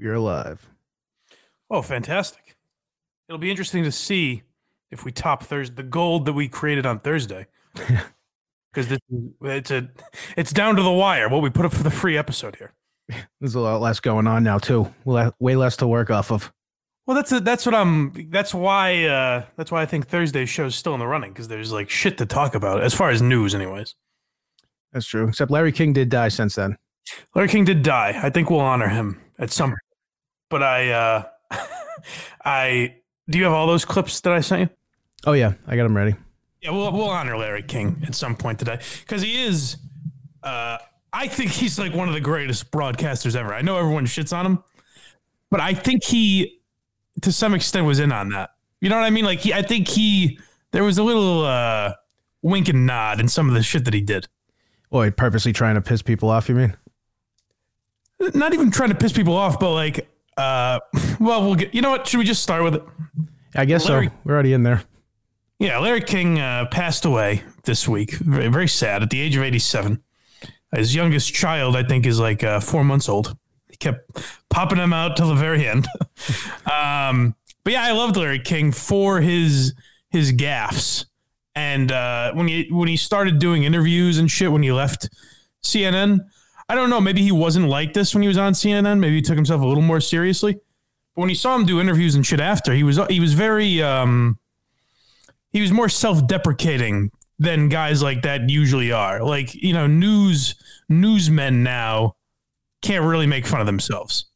We're alive. Oh, fantastic! It'll be interesting to see if we top Thursday the gold that we created on Thursday. Because this it's a it's down to the wire what we put up for the free episode here. There's a lot less going on now too. Well, way less to work off of. Well, that's a, that's what I'm. That's why. Uh, that's why I think Thursday's show's still in the running because there's like shit to talk about as far as news, anyways. That's true. Except Larry King did die since then. Larry King did die. I think we'll honor him at some. But I, uh, I do you have all those clips that I sent you? Oh yeah, I got them ready. Yeah, we'll we'll honor Larry King at some point today because he is. Uh, I think he's like one of the greatest broadcasters ever. I know everyone shits on him, but I think he, to some extent, was in on that. You know what I mean? Like he, I think he there was a little uh, wink and nod in some of the shit that he did. Boy, purposely trying to piss people off. You mean? Not even trying to piss people off, but like, uh, well, we'll get. You know what? Should we just start with it? I guess Larry- so. We're already in there. Yeah, Larry King uh, passed away this week. Very, very sad at the age of 87. His youngest child, I think, is like uh, four months old. He kept popping him out till the very end. um, but yeah, I loved Larry King for his his gaffes. And uh, when he when he started doing interviews and shit, when he left CNN, I don't know, maybe he wasn't like this when he was on CNN. Maybe he took himself a little more seriously. But when you saw him do interviews and shit after, he was he was very um, he was more self-deprecating than guys like that usually are. Like, you know, news newsmen now can't really make fun of themselves.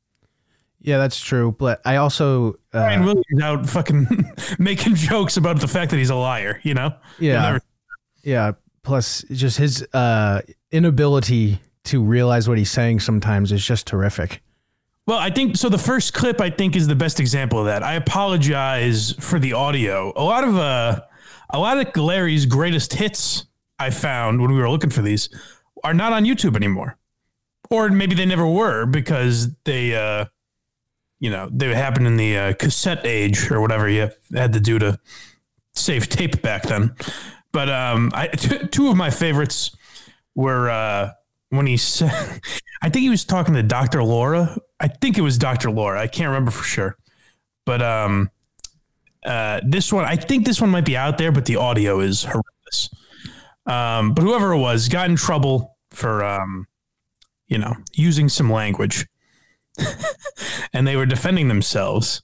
Yeah, that's true. But I also, Brian uh, Williams out fucking making jokes about the fact that he's a liar, you know? yeah, yeah. Plus, just his uh, inability to realize what he's saying sometimes is just terrific. Well, I think so. The first clip I think is the best example of that. I apologize for the audio. A lot of uh, a lot of Larry's greatest hits I found when we were looking for these are not on YouTube anymore, or maybe they never were because they, uh, you know, they happened in the uh, cassette age or whatever you had to do to save tape back then. But um, I, t- two of my favorites were uh, when he said, I think he was talking to Dr. Laura. I think it was Dr. Laura. I can't remember for sure. But um, uh, this one, I think this one might be out there, but the audio is horrendous. Um, but whoever it was got in trouble for, um, you know, using some language, and they were defending themselves.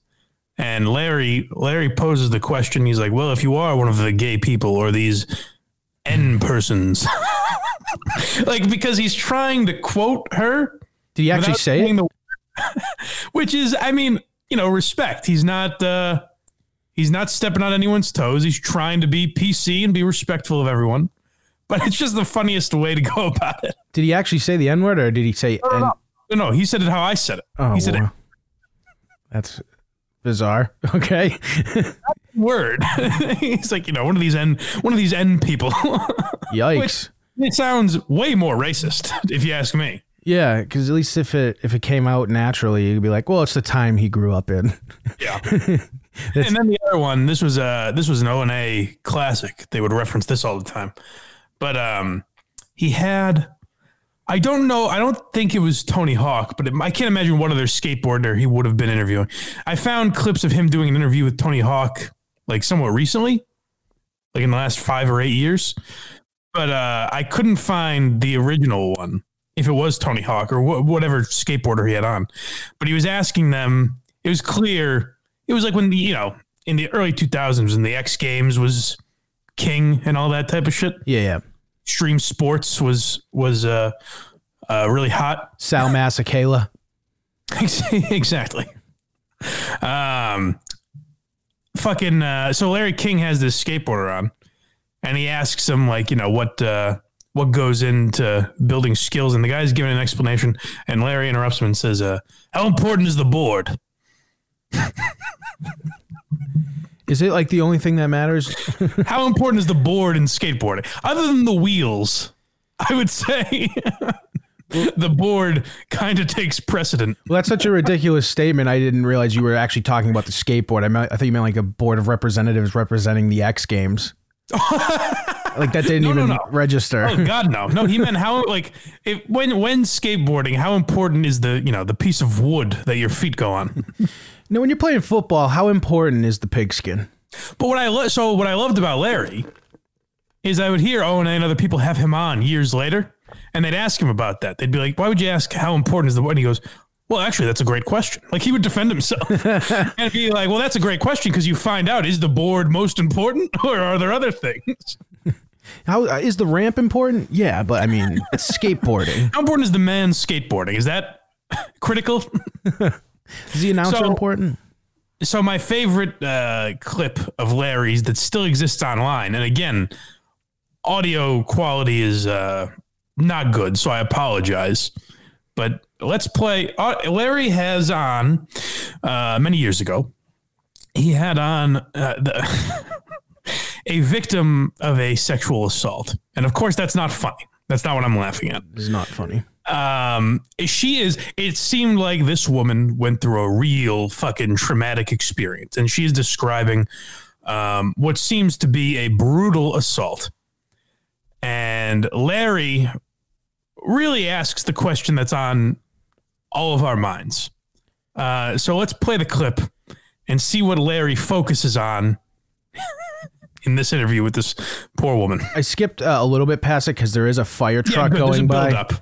And Larry, Larry poses the question. He's like, "Well, if you are one of the gay people or these N persons, like because he's trying to quote her." Did he actually say it? the- which is, I mean, you know, respect. He's not, uh, he's not stepping on anyone's toes. He's trying to be PC and be respectful of everyone. But it's just the funniest way to go about it. Did he actually say the N word or did he say? N- No, no, he said it how I said it. oh, he said wow. That's bizarre. Okay. Word. he's like, you know, one of these N, one of these N people. Yikes. it sounds way more racist, if you ask me. Yeah, because at least if it if it came out naturally, you'd be like, well, it's the time he grew up in. Yeah. and then the other one, this was a this was an O and A classic. They would reference this all the time. But um, he had, I don't know, I don't think it was Tony Hawk, but it, I can't imagine what other skateboarder he would have been interviewing. I found clips of him doing an interview with Tony Hawk like somewhat recently, like in the last five or eight years. But uh, I couldn't find the original one if it was Tony Hawk or wh- whatever skateboarder he had on. But he was asking them. It was clear. It was like when the, you know in the early 2000s when the X Games was king and all that type of shit. Yeah, yeah. Extreme sports was was uh, uh, really hot. Sal Masekela. exactly. Um, fucking. Uh, so Larry King has this skateboarder on, and he asks him like, you know, what uh, what goes into building skills, and the guy's giving an explanation, and Larry interrupts him and says, uh, "How important is the board?" Is it like the only thing that matters? How important is the board in skateboarding, other than the wheels? I would say the board kind of takes precedent. Well, that's such a ridiculous statement. I didn't realize you were actually talking about the skateboard. I, meant, I thought you meant like a board of representatives representing the X Games. Like that didn't No, no, even no. register. Oh God, no, no. He meant how like if, when when skateboarding, how important is the you know the piece of wood that your feet go on? No, when you're playing football, how important is the pigskin? But what I lo- so what I loved about Larry is I would hear oh and other people have him on years later, and they'd ask him about that. They'd be like, "Why would you ask how important is the wood?" And he goes. Well, actually, that's a great question. Like he would defend himself and be like, "Well, that's a great question because you find out is the board most important, or are there other things? How uh, the ramp important? Yeah, but I mean, it's skateboarding. How important is the man skateboarding? Is that critical?" Is the announcer So- important? so my favorite uh, clip of Larry's that still exists online, and again, audio quality is uh, not good, so I apologize. But let's play. Uh, Larry has on uh, many years ago. He had on uh, the, a victim of a sexual assault, and of course, that's not funny. That's not what I'm laughing at It's not funny. um she is it seemed like this woman went through a real fucking traumatic experience and she's describing um what seems to be a brutal assault and larry really asks the question that's on all of our minds uh so let's play the clip and see what larry focuses on in this interview with this poor woman I skipped uh, a little bit past it because there is a fire truck good. There's a going by. build-up.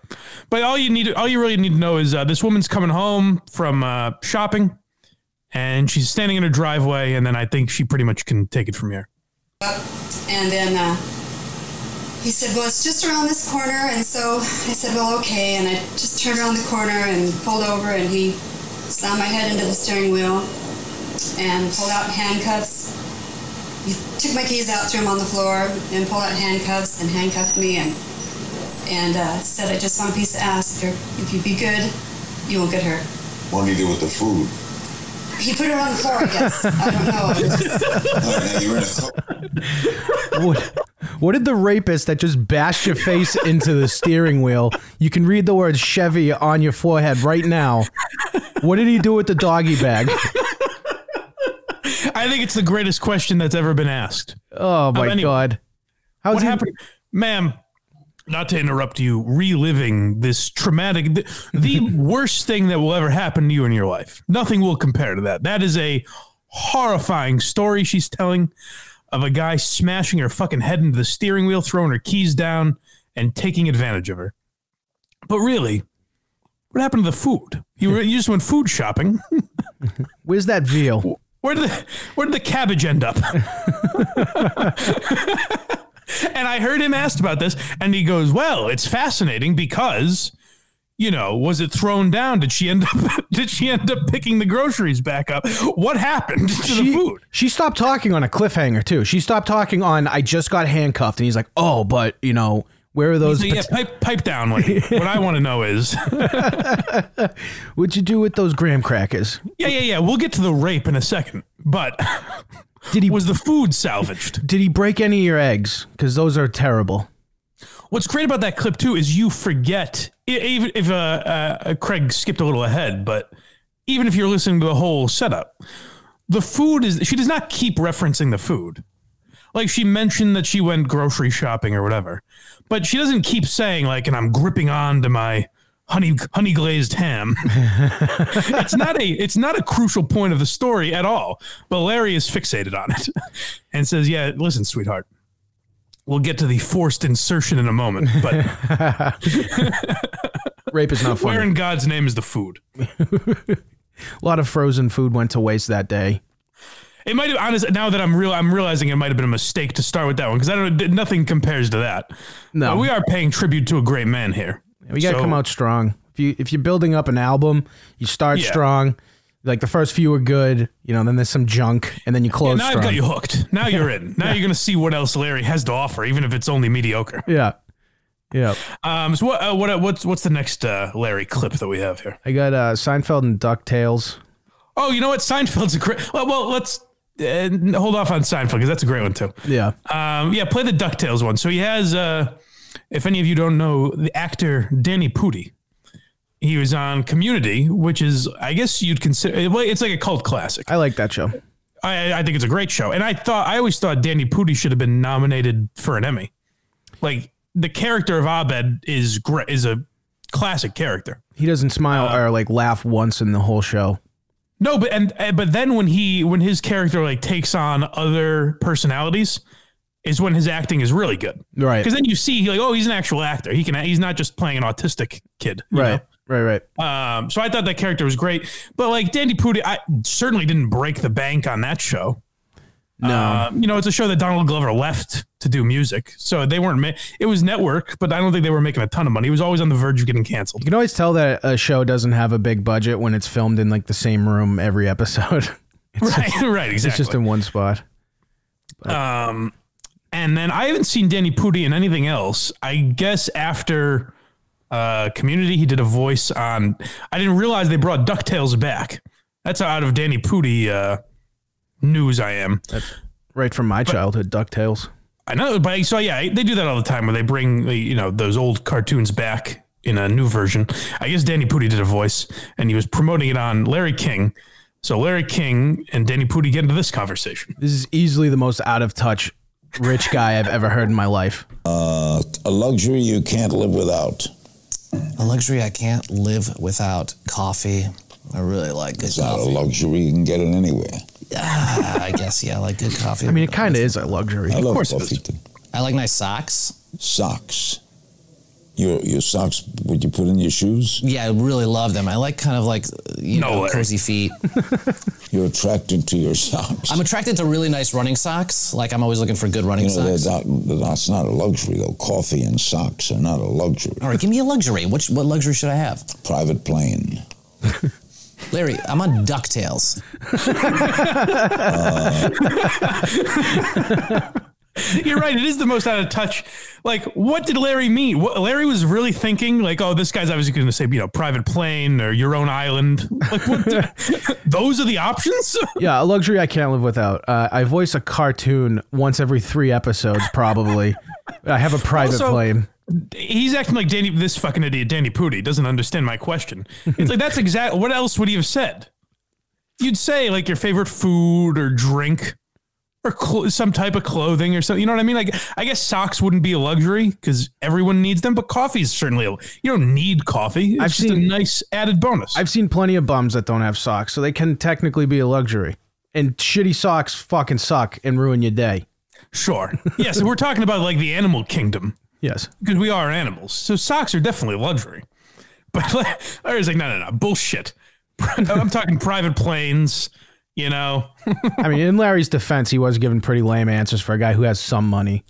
But all you need, all you really need to know is uh, this woman's coming home from uh, shopping, and she's standing in her driveway, and then I think she pretty much can take it from here. And then uh, he said, Well, it's just around this corner. And so I said, Well, okay. And I just turned around the corner and pulled over, and he slammed my head into the steering wheel and pulled out handcuffs. He took my keys out, threw them on the floor, and pulled out handcuffs and handcuffed me and and uh, said, I just want a piece of ass. If, if you be good, you won't get hurt. What do you do with the food? He put it on the floor, I guess. I don't know. Just- now you're in a car. What, what did the rapist that just bashed your face into the steering wheel? You can read the word Chevy on your forehead right now. What did he do with the doggy bag? I think it's the greatest question that's ever been asked. Oh my anyway, god! How's What he, happened, ma'am? Not to interrupt you, reliving this traumatic, the, the worst thing that will ever happen to you in your life. Nothing will compare to that. That is a horrifying story she's telling of a guy smashing her fucking head into the steering wheel, throwing her keys down, and taking advantage of her. But really, what happened to the food? You were, you just went food shopping. Where's that veal? Where did the where did the cabbage end up? and I heard him asked about this, and he goes, "Well, it's fascinating because." You know, was it thrown down? Did she end up? Did she end up picking the groceries back up? What happened to the food? she stopped talking on a cliffhanger too. She stopped talking on I just got handcuffed, and he's like, "Oh, but you know, where are those? So, yeah, pipe, pipe down. lady. what I want to know is, what'd you do with those graham crackers? yeah, yeah, yeah. We'll get to the rape in a second, but Did he was the food salvaged? did he break any of your eggs? Because those are terrible. What's great about that clip too is you forget even if uh, uh, Craig skipped a little ahead, but even if you're listening to the whole setup, the food is she does not keep referencing the food. Like she mentioned that she went grocery shopping or whatever, but she doesn't keep saying like, "And I'm gripping on to my honey honey glazed ham." it's not a it's not a crucial point of the story at all. But Larry is fixated on it and says, "Yeah, listen, sweetheart." We'll get to the forced insertion in a moment, but Rape is not funny. where in God's name is the food? A lot of frozen food went to waste that day. It might have honest now that I'm real I'm realizing it might have been a mistake to start with that one because I don't nothing compares to that. No. But we are paying tribute to a great man here. We gotta So- come out strong. If you if you're building up an album, you start Yeah. strong. Like the first few are good, you know. Then there's some junk, and then you Yeah, close now I've got you hooked. Now you're in. Now you're gonna see what else Larry has to offer, even if it's only mediocre. yeah, yeah. Um. So what? Uh, what? What's what's the next uh, Larry clip that we have here? I got uh, Seinfeld and Ducktales. Oh, you know what? Seinfeld's a great. Well, well let's uh, hold off on Seinfeld because that's a great one too. Yeah, Um, yeah, play the Ducktales one. So he has, uh, if any of you don't know, the actor Danny Pudi. He was on Community, which is, I guess you'd consider, it's like a cult classic. I like that show. I, I think it's a great show, and I thought, I always thought Danny Pudi should have been nominated for an Emmy. like the character of Abed is great is a classic character. He doesn't smile uh, or like laugh once in the whole show. No, but and and- but then when he when his character like takes on other personalities is when his acting is really good. Right. Because then you see like oh he's an actual actor. He can he's not just playing an autistic kid. Right. Right. Right. Um so I thought that character was great. But like Danny Pudi I certainly didn't break the bank on that show. No. Um, you know, it's a show that Donald Glover left to do music. So they weren't ma- it was network, but I don't think they were making a ton of money. He was always on the verge of getting canceled. you can always tell that a show doesn't have a big budget when it's filmed in like the same room every episode. Right, right, exactly. It's just in one spot. Um, and then I haven't seen Danny Pudi in anything else. I guess after uh, Community, he did a voice on. I didn't realize they brought Ducktales back. That's out of Danny Pudi uh, news I am. Right from my childhood, Ducktales. I know, but so yeah, they do that all the time where they bring uh, you know those old cartoons back in a new version. I guess Danny Pudi did a voice, and he was promoting it on Larry King. So Larry King and Danny Pudi get into this conversation. This is easily the most out of touch rich guy I've ever heard in my life. A luxury you can't live without. A luxury I can't live without. Coffee. I really like good It's not a luxury. You can get it anywhere. Ah, I guess yeah, I like good coffee. I mean, it kind of is a luxury. I love course coffee is. too. I like nice socks. Socks. Your your socks. Would you put in your shoes? Yeah, I really love them. I like kind of like you No know way. cozy feet. You're attracted to your socks. I'm attracted to really nice running socks. Like I'm always looking for good running you know, socks. that's not, that's not a luxury though. Coffee and socks are not a luxury. All right, give me a luxury. Which what luxury should I have? Private plane. Larry, I'm on Ducktales. Uh, You're right. It is the most out of touch. Like, what did Larry mean? What, Larry was really thinking, like, oh, this guy's obviously going to say, you know, private plane or your own island. Like, what? the- those are the options. Yeah, a luxury I can't live without. Uh, I voice a cartoon once every three episodes, probably. I have a private Also- plane. He's acting like Danny, this fucking idiot, Danny Pudi, doesn't understand my question. It's like that's exactly What else would he have said? You'd say like your favorite food or drink or cl- some type of clothing or something. You know what I mean? Like, I guess socks wouldn't be a luxury because everyone needs them, but coffee is certainly a, you don't need coffee. It's I've just a nice added bonus. I've seen plenty of bums that don't have socks, so they can technically be a luxury. And shitty socks fucking suck and ruin your day. Sure. Yes, we're talking about like the animal kingdom Yes. because we are animals. So socks are definitely a luxury. But like, was like, no, no, no, bullshit. I'm talking private planes. You know, I mean, in Larry's defense, he was given pretty lame answers for a guy who has some money.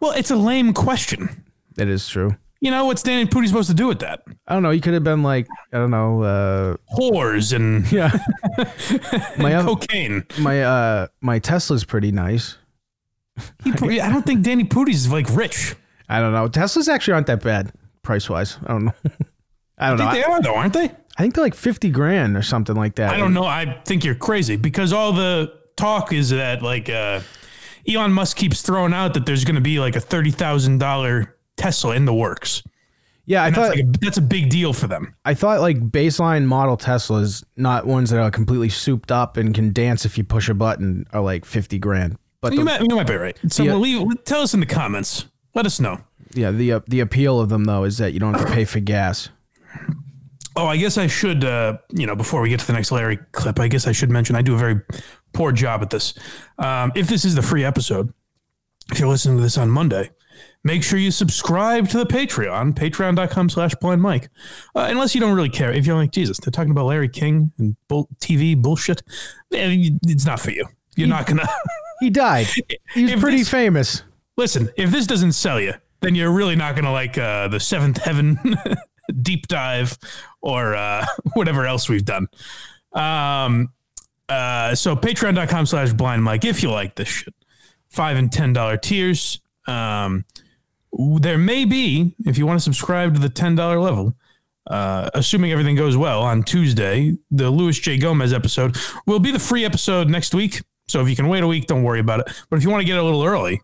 well, it's a lame question. It is true. You know what's Danny Pudi supposed to do with that? I don't know. He could have been like, I don't know. Uh, Whores and yeah. my uh, cocaine. my uh my Tesla's pretty nice. He, I don't think Danny Pudi's like rich. I don't know. Teslas actually aren't that bad price wise. I don't know. I don't I know. think they are though, aren't they? I think they're like fifty grand or something like that. I don't know. I think you're crazy because all the talk is that like uh, Elon Musk keeps throwing out that there's going to be like a thirty thousand dollar Tesla in the works. Yeah, I And that's thought like a, that's a big deal for them. I thought like baseline model Teslas, not ones that are completely souped up and can dance if you push a button, are like fifty grand. But You the, might, you might be right. So we'll leave, tell us in the comments. Let us know. yeah, the uh, the appeal of them though is that you don't have to pay for gas. Oh, I guess I should, uh, you know, before we get to the next Larry clip, I guess I should mention I do a very poor job at this. Um, if this is the free episode, if you're listening to this on Monday, make sure you subscribe to the Patreon, patreon.com slash blind Mike. Uh, unless you don't really care. If you're like, Jesus, they're talking about Larry King and bull- TV bullshit, eh, it's not for you. You're not going to. He died. He's pretty this- famous. Listen, if this doesn't sell you, then you're really not going to like uh, the Seventh Heaven deep dive or uh, whatever else we've done. Um, uh, so patreon.com slash blind mike if you like this shit. Five and ten dollar tiers. Um, there may be, if you want to subscribe to the ten dollar level, uh, assuming everything goes well on Tuesday, the Louis J. Gomez episode will be the free episode next week. So if you can wait a week, don't worry about it. But if you want to get it a little early,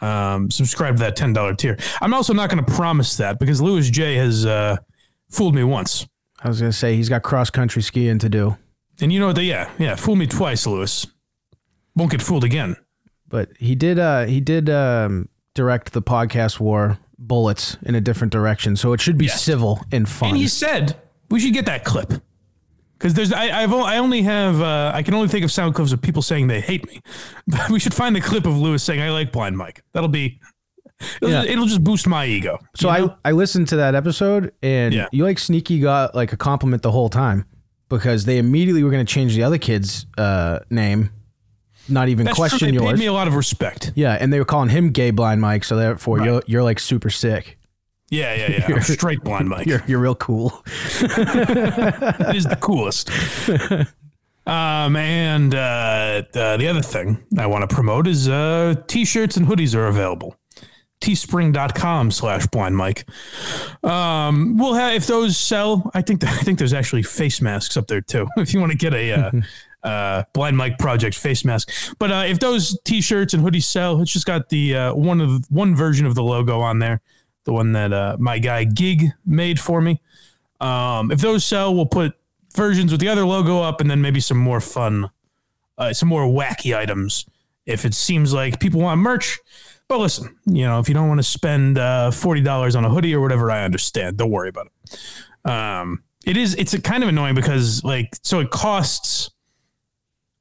um, subscribe to that ten dollar tier. I'm also not going to promise that because Louis J has uh, fooled me once, I was gonna say he's got cross country skiing to do, and you know what? Yeah, yeah, fool me twice, Louis. Won't get fooled again. but he did. Uh, he did um, direct the podcast war bullets in a different direction. So it should be Yes. civil and fun. And he said we should get that clip because there's I I've, I only have uh, I can only think of sound clips of people saying they hate me. But we should find the clip of Lewis saying I like Blind Mike. That'll be it'll, Yeah. it'll just boost my ego. so know? I, I listened to that episode and Yeah. you like sneaky got like a compliment the whole time because they immediately were going to change the other kid's uh, name, not even That's true. question They paid me a lot of respect. yeah, and they were calling him gay blind Mike, so therefore Right. you're you're like super sick. Yeah, yeah, yeah. I'm straight Blind Mike. You're you're real cool. it is the coolest. Um, and uh, uh, the other thing I want to promote is uh, t-shirts and hoodies are available. teespring.com slash blind mike. Um, we'll have, if those sell, I think, I think there's actually face masks up there too. If you want to get a, uh, uh, blind Mike project face mask, but, uh, if those t-shirts and hoodies sell, it's just got the, uh, one of one version of the logo on there. The one that, uh, my guy gig made for me. Um, if those sell, we'll put versions with the other logo up and then maybe some more fun, uh, some more wacky items if it seems like people want merch. But listen, you know, if you don't want to spend uh, forty dollars on a hoodie or whatever, I understand. Don't worry about it. Um, it is it's a kind of annoying because like so it costs.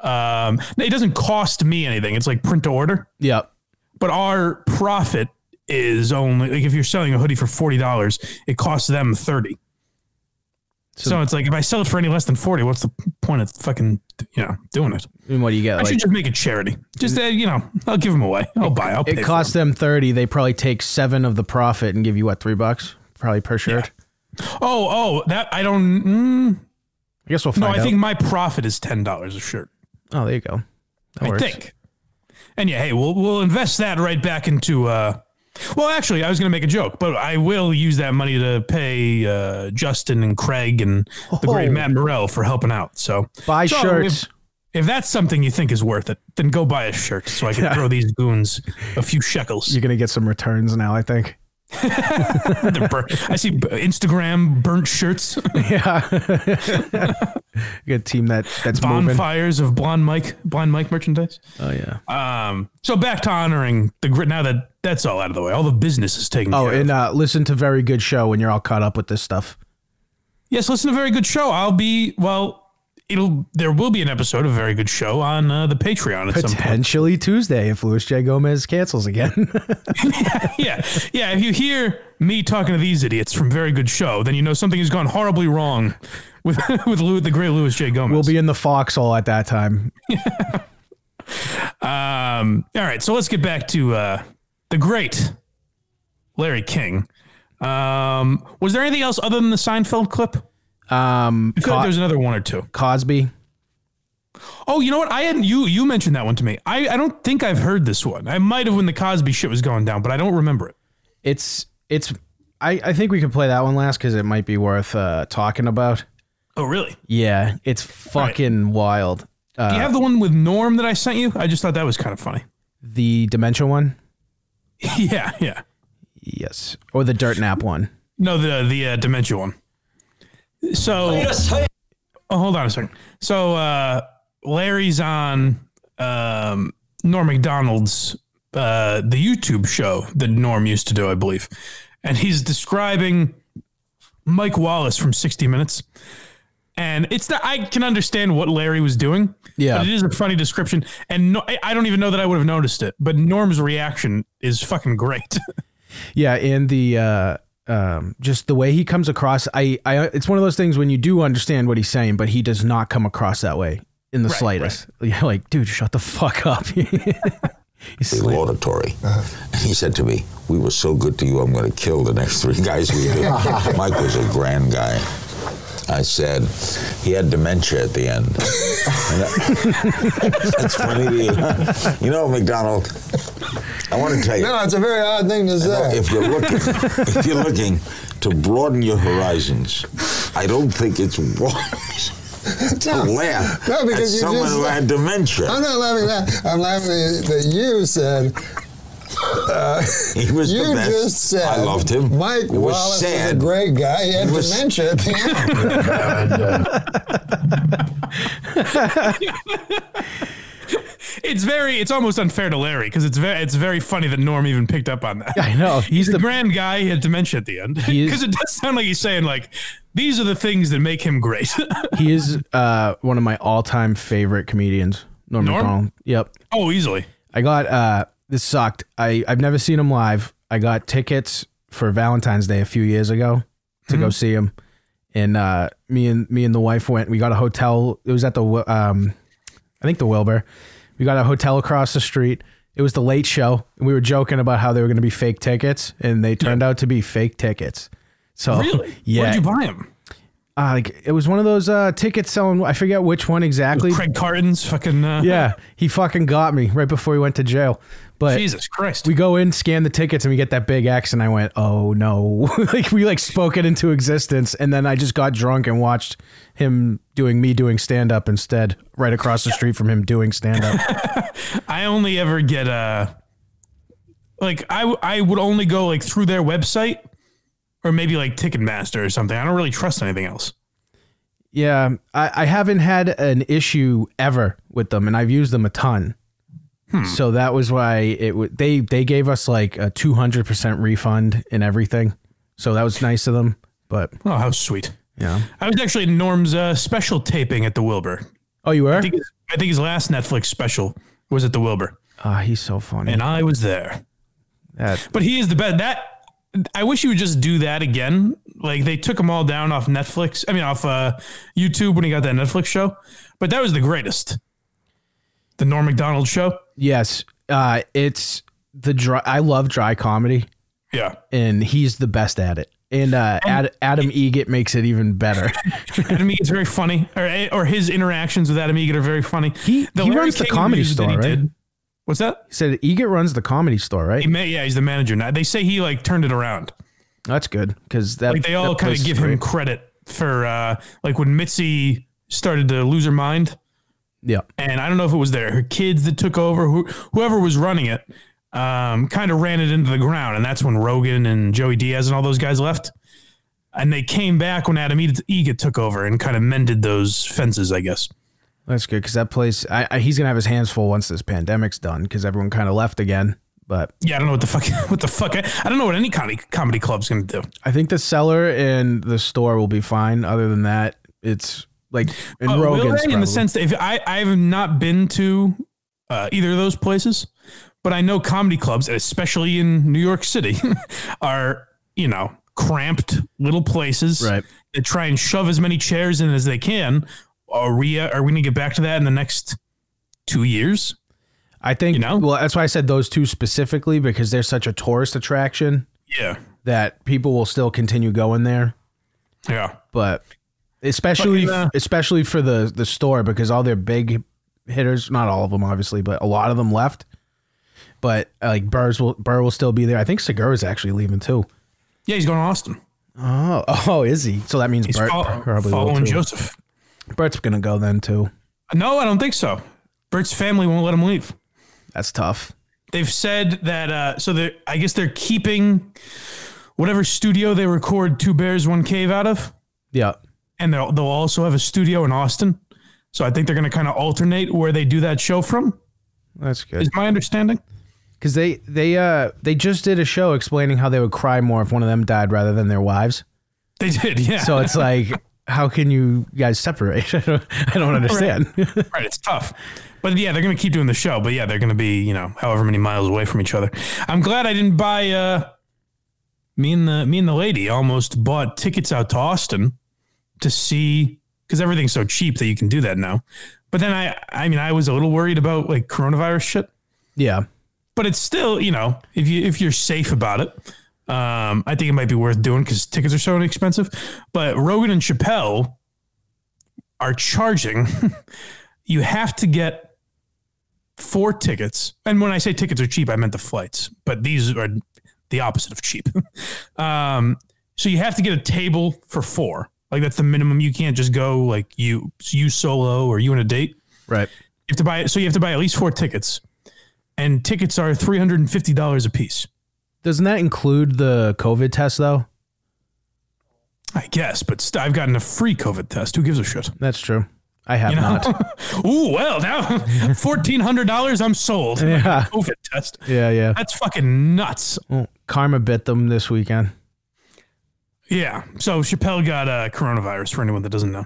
Um, it doesn't cost me anything. It's like print to order Yep. but our profit is only like if you're selling a hoodie for forty dollars, it costs them thirty. So, it's like if I sell it for any less than forty, what's the point of fucking you know doing it? And what do you get? I Like, should just make a charity. Just uh, you know, I'll give them away. I'll buy. I'll pay. it costs them thirty. They probably take seven of the profit and give you what three bucks, probably per shirt. them. Oh, oh, that I don't. Mm, I guess we'll find no, I out. think my profit is ten dollars a shirt. oh, there you go. That I works. think. And yeah, hey, we'll we'll invest that right back into. uh Well, actually, I was going to make a joke, but I will use that money to pay uh Justin and Craig and the great Oh. Matt Morrell for helping out. So Buy So shirts. If, if that's something you think is worth it, then go buy a shirt so I can throw these goons a few shekels. You're gonna get some returns now. I think. I see b- Instagram burnt shirts, Yeah. you got a team that that's moving. bonfires of blonde Mike, blonde Mike merchandise. Oh yeah. Um, so back to honoring the grit. Now that that's all out of the way, all the business is taken Oh, and uh, listen to very good show when you're all caught up with this stuff. Yes, listen to a very good show. I'll be well. It'll there will be an episode of a very good show on uh, the Patreon at some point. Potentially Tuesday if Luis J Gomez cancels again. Yeah, yeah. If you hear me talking to these idiots from very good show, then you know something has gone horribly wrong with with Lou, the great Louis J Gomez. we'll be in the foxhole at that time. Um, all right, so let's get back to uh, the great Larry King. Um, was there anything else other than the Seinfeld clip? Um, I feel like Co- there's another one or two. Cosby. Oh, you know what? I hadn't you you mentioned that one to me. I, I don't think I've heard this one. I might have when the Cosby shit was going down, but I don't remember it. It's it's. I, I think we could play that one last because it might be worth uh, talking about. Oh, really? Yeah, it's fucking wild. Uh, Do you have the one with Norm that I sent you? I just thought that was kind of funny. the dementia one? yeah, yeah. Yes, or the dirt nap one. No, the the uh, dementia one. So, oh, hold on a second. So, uh, Larry's on um, Norm Macdonald's uh, the YouTube show that Norm used to do, I believe, and he's describing Mike Wallace from 60 Minutes. And it's that I can understand what Larry was doing. Yeah. But it is a funny description. And no, I- I don't even know that I would have noticed it. But Norm's reaction is fucking great. Yeah, and the uh, um, just the way he comes across, I, I, it's one of those things when you do understand what he's saying, but he does not come across that way in the Right, slightest. You're like, dude, shut the fuck up. He's the like- laudatory. And he said to me, We were so good to you, I'm going to kill the next three guys we did. Mike was a grand guy. I said, he had dementia at the end. That's funny to you. You know, Macdonald, I want to tell you. No, it's a very odd thing to say. If you're looking, if you're looking to broaden your horizons, I don't think it's wise to No. laugh No, at because you someone just who had dementia. I'm not laughing at that. I'm laughing that you said. Uh, He was you the best. just said. I loved him. Mike It was Wallace was a great guy. He had It was- dementia at the end. it's it's very it's almost unfair to Larry because it's very it's very funny that Norm even picked up on that. I know he's He's the grand guy. He had dementia at the end because it does sound like he's saying like these are the things that make him great. he is uh, one of my all-time favorite comedians. Norm, Norm? Macdonald. Yep. oh, easily. I got uh this sucked. I I've never seen him live. I got tickets for Valentine's Day a few years ago to go see him. And uh me and me and the wife went. We got a hotel. It was at the um I think the Wilbur. We got a hotel across the street. It was the late show. And we were joking about how they were going to be fake tickets and they turned out to be fake tickets. So Really? Yeah. Where'd you buy him? Uh, like it was one of those uh tickets selling I forget which one exactly. Craig Carton's fucking. Uh, Yeah, he fucking got me right before he went to jail. But Jesus Christ. we go in, scan the tickets, and we get that big X, and I went, "Oh no!" like we like spoke it into existence, and then I just got drunk and watched him doing me doing stand up instead, right across the street from him doing stand up. I only ever get uh like I I would only go like through their website or maybe like Ticketmaster or something. I don't really trust anything else. yeah, I, I haven't had an issue ever with them, and I've used them a ton. So that was why it would they they gave us like a two hundred percent refund and everything. So that was nice of them. But Oh, how sweet. yeah. I was actually Norm's uh, special taping at the Wilbur. Oh, you were? I think, his, I think his last Netflix special was at the Wilbur, Ah, he's so funny. and I was there. That- But he is the best. That I wish you would just do that again. Like they took him all down off Netflix. I mean, off uh, YouTube when he got that Netflix show. But that was the greatest. The Norm Macdonald show. Yes, uh, it's the dry. I love dry comedy, Yeah. and he's the best at it. And uh, Ad, Adam Eget makes it even better. Adam Eget's very funny, or or his interactions with Adam Eget are very funny. He- he Larry runs the Comedy Store, right? did- What's that? he said Eget runs the comedy store, right? He may, yeah, he's the manager now. They say he like turned it around. That's good because that Like they all kind of give him credit for uh like when Mitzi started to lose her mind. Yeah, and I don't know if it was their her kids that took over, who, whoever was running it, um, kind of ran it into the ground, and that's when Rogan and Joey Diaz and all those guys left, and they came back when Adam Eget took over and kind of mended those fences, I guess. That's good because that place. I, I, he's gonna have his hands full once this pandemic's done because everyone kind of left again. But Yeah, I don't know what the fuck, what the fuck, I, I don't know what any comedy comedy club's gonna do. I think the cellar and the store will be fine. Other than that, it's like in Uh, Rogan's in the sense that if I I have not been to uh, either of those places, but I know comedy clubs, especially in New York City, are you know cramped little places Right. that try and shove as many chairs in as they can. Are we uh, are we gonna get back to that in the next two years? I think. you know? well, that's why I said those two specifically because they're such a tourist attraction Yeah, that people will still continue going there. yeah. but especially But, uh, especially for the the store because all their big hitters, not all of them obviously, but a lot of them left. But uh, like Burrs will Burr will still be there. I think Segura is actually leaving too. Yeah, he's going to Austin. Oh, oh, is he? So that means He's Bert fol- probably following. Joseph. Bert's gonna go then too. No, I don't think so. Bert's family won't let him leave. That's tough. they've said that uh, so they I guess they're keeping whatever studio they record Two Bears One Cave out of, Yeah, and they'll they'll also have a studio in Austin. So I think they're going to kind of alternate where they do that show from. that's good. Is my understanding? Because they they uh they just did a show explaining how they would cry more if one of them died rather than their wives. They did, yeah. So it's like, how can you guys separate? I don't, I don't understand. right, it's tough. But yeah, they're going to keep doing the show. But yeah, they're going to be you know however many miles away from each other. I'm glad I didn't buy. Uh, me and the me and the lady almost bought tickets out to Austin to see because everything's so cheap that you can do that now. But then I I mean I was a little worried about like coronavirus shit. yeah, But it's still you know if you if you're safe about it. Um, I think it might be worth doing because tickets are so inexpensive. But Rogan and Chappelle are charging. you have to get four tickets, and when I say tickets are cheap, I meant the flights. But these are the opposite of cheap. um, so you have to get a table for four. Like that's the minimum. You can't just go like you you solo or you and a date. right. You have to buy so you have to buy at least four tickets, and tickets are three hundred and fifty dollars a piece. Doesn't that include the COVID test though? I guess, but st- I've gotten a free COVID test. Who gives a shit? That's true. I have You know? not. Ooh, well, now fourteen hundred dollars. I'm sold. Yeah. COVID test. Yeah, yeah. That's fucking nuts. Well, karma bit them this weekend. Yeah. So Chappelle got uh, coronavirus. For anyone that doesn't know.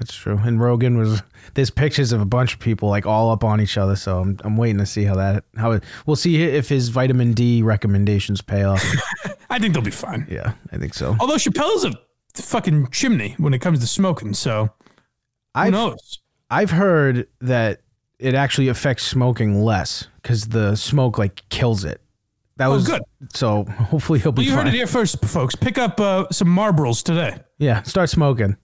That's true. And Rogan was there's pictures of a bunch of people like all up on each other. So I'm I'm waiting to see how that how it, we'll see if his vitamin D recommendations pay off. I think they'll be fine. yeah, I think so. Although Chappelle's a fucking chimney when it comes to smoking, so who I've knows? I've heard that it actually affects smoking less because the smoke like kills it. That Oh, was good. So hopefully he'll be Well, you fine. heard it here first, folks. Pick up uh, some Marlboros today. Yeah, start smoking.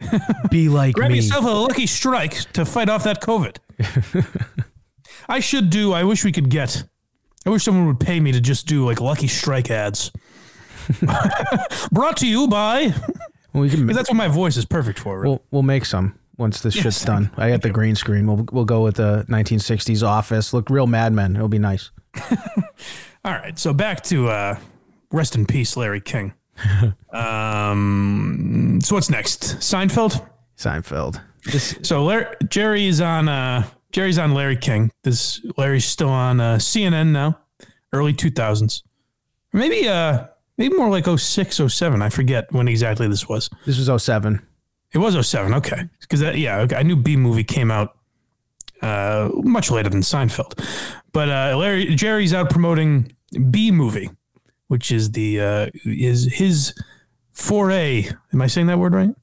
be like Grab me. yourself a lucky strike to fight off that COVID. I should do. I wish we could get. I wish someone would pay me to just do like lucky strike ads. Brought to you by. Well, we can. That's what my voice is perfect for. Really. We'll we'll make some once this shit's done. I got the green screen. We'll we'll go with the 1960s office. Look real Mad Men. It'll be nice. All right, so back to uh, rest in peace, Larry King. um, so what's next? Seinfeld. Seinfeld. This So Larry, Jerry's on. Uh, Jerry's on Larry King. This Larry's still on uh, CNN now. Early two thousands, maybe. Uh, maybe more like 06, 07. I forget when exactly this was. this was 07. It was 07. Okay, because yeah, okay, I knew Bee Movie came out uh, much later than Seinfeld, but uh, Larry Jerry's out promoting Bee Movie, which is the uh, is his foray. Am I saying that word right?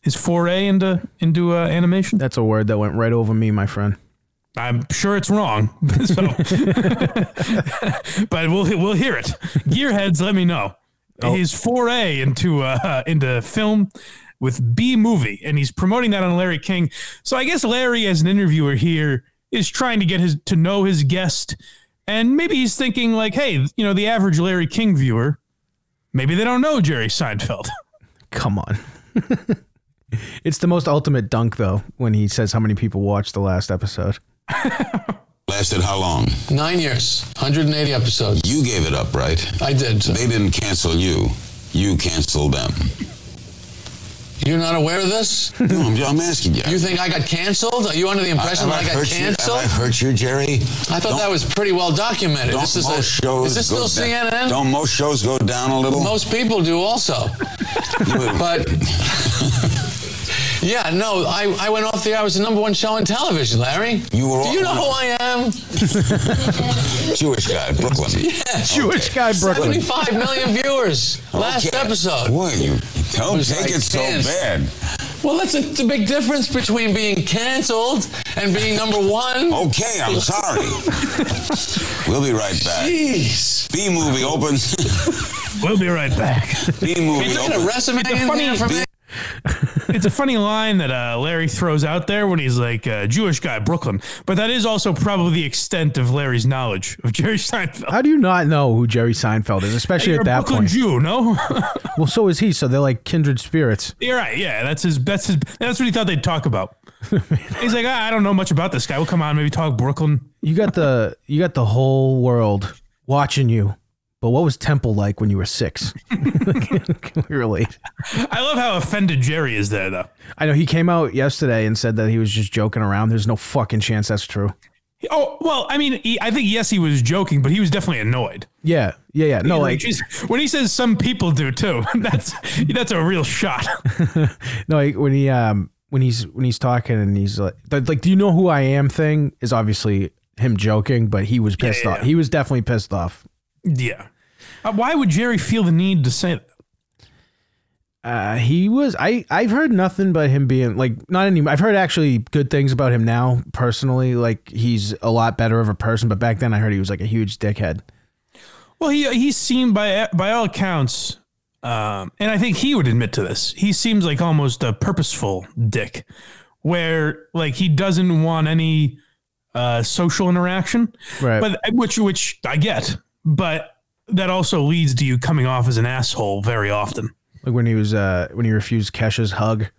His foray into into uh, animation. That's a word that went right over me, my friend. I'm sure it's wrong, so, but we'll we'll hear it. Gearheads, let me know his foray into uh, into film with Bee Movie, and he's promoting that on Larry King. So I guess Larry, as an interviewer here, is trying to get his to know his guest, and maybe he's thinking like, hey, you know, the average Larry King viewer, maybe they don't know Jerry Seinfeld. Come on. it's the most ultimate dunk though when he says how many people watched the last episode. Lasted how long? Nine years, 180 episodes. You gave it up, right? I did. They didn't cancel you. You canceled them. You're not aware of this? No, I'm, I'm asking you. You think I got canceled? Are you under the impression Have that I got hurt you? canceled? Have I hurt you, Jerry? I thought Don't- that was pretty well documented. Don't This is, most a, shows is this go still down- CNN? Don't most shows go down a little? Most people do also. but yeah, no, I, I went off the air. I was the number one show on television, Larry. You were Do you know who I am? Jewish guy, Brooklyn. Yeah, Jewish guy Brooklyn. 75 million viewers last Okay. episode. Boy, you don't was take like it so 10. bad. Well, that's a, it's a big difference between being canceled and being number one. Okay, I'm sorry. we'll be right back. Jeez. Bee Movie opens. we'll be right back. Bee Movie You taking a opens. resume in funny- here for me? It's a funny line that uh, Larry throws out there when he's like uh, Jewish guy Brooklyn, but that is also probably the extent of Larry's knowledge of Jerry Seinfeld. How do you not know who Jerry Seinfeld is, especially You're at a that Brooklyn point? Jew, no? Well, so is he. So they're like kindred spirits. You're right. Yeah, that's his. That's his. That's what he thought they'd talk about. he's like, ah, I don't know much about this guy. Well, come on, maybe talk Brooklyn. You got the you got the whole world watching you. But what was Temple like when you were six? Can we relate? I love how offended Jerry is there, though. I know he came out yesterday and said that he was just joking around. There's no fucking chance that's true. Oh well, I mean, he, I think yes, he was joking, but he was definitely annoyed. Yeah, yeah, yeah. No, like when he says some people do too, that's that's a real shot. no, like when he um when he's when he's talking and he's like like, do you know who I am? Thing is obviously him joking, but he was pissed yeah, off. yeah. He was definitely pissed off. Yeah. Uh, why would Jerry feel the need to say that? Uh, he was. I I've heard nothing but him being like not any. I've heard actually good things about him now personally. Like he's a lot better of a person. But back then I heard he was like a huge dickhead. Well, he he seemed by by all accounts, um, and I think he would admit to this. He seems like almost a purposeful dick, where like he doesn't want any uh, social interaction, Right. But which which I get, but that also leads to you coming off as an asshole very often. Like when he was uh when he refused Kesha's hug.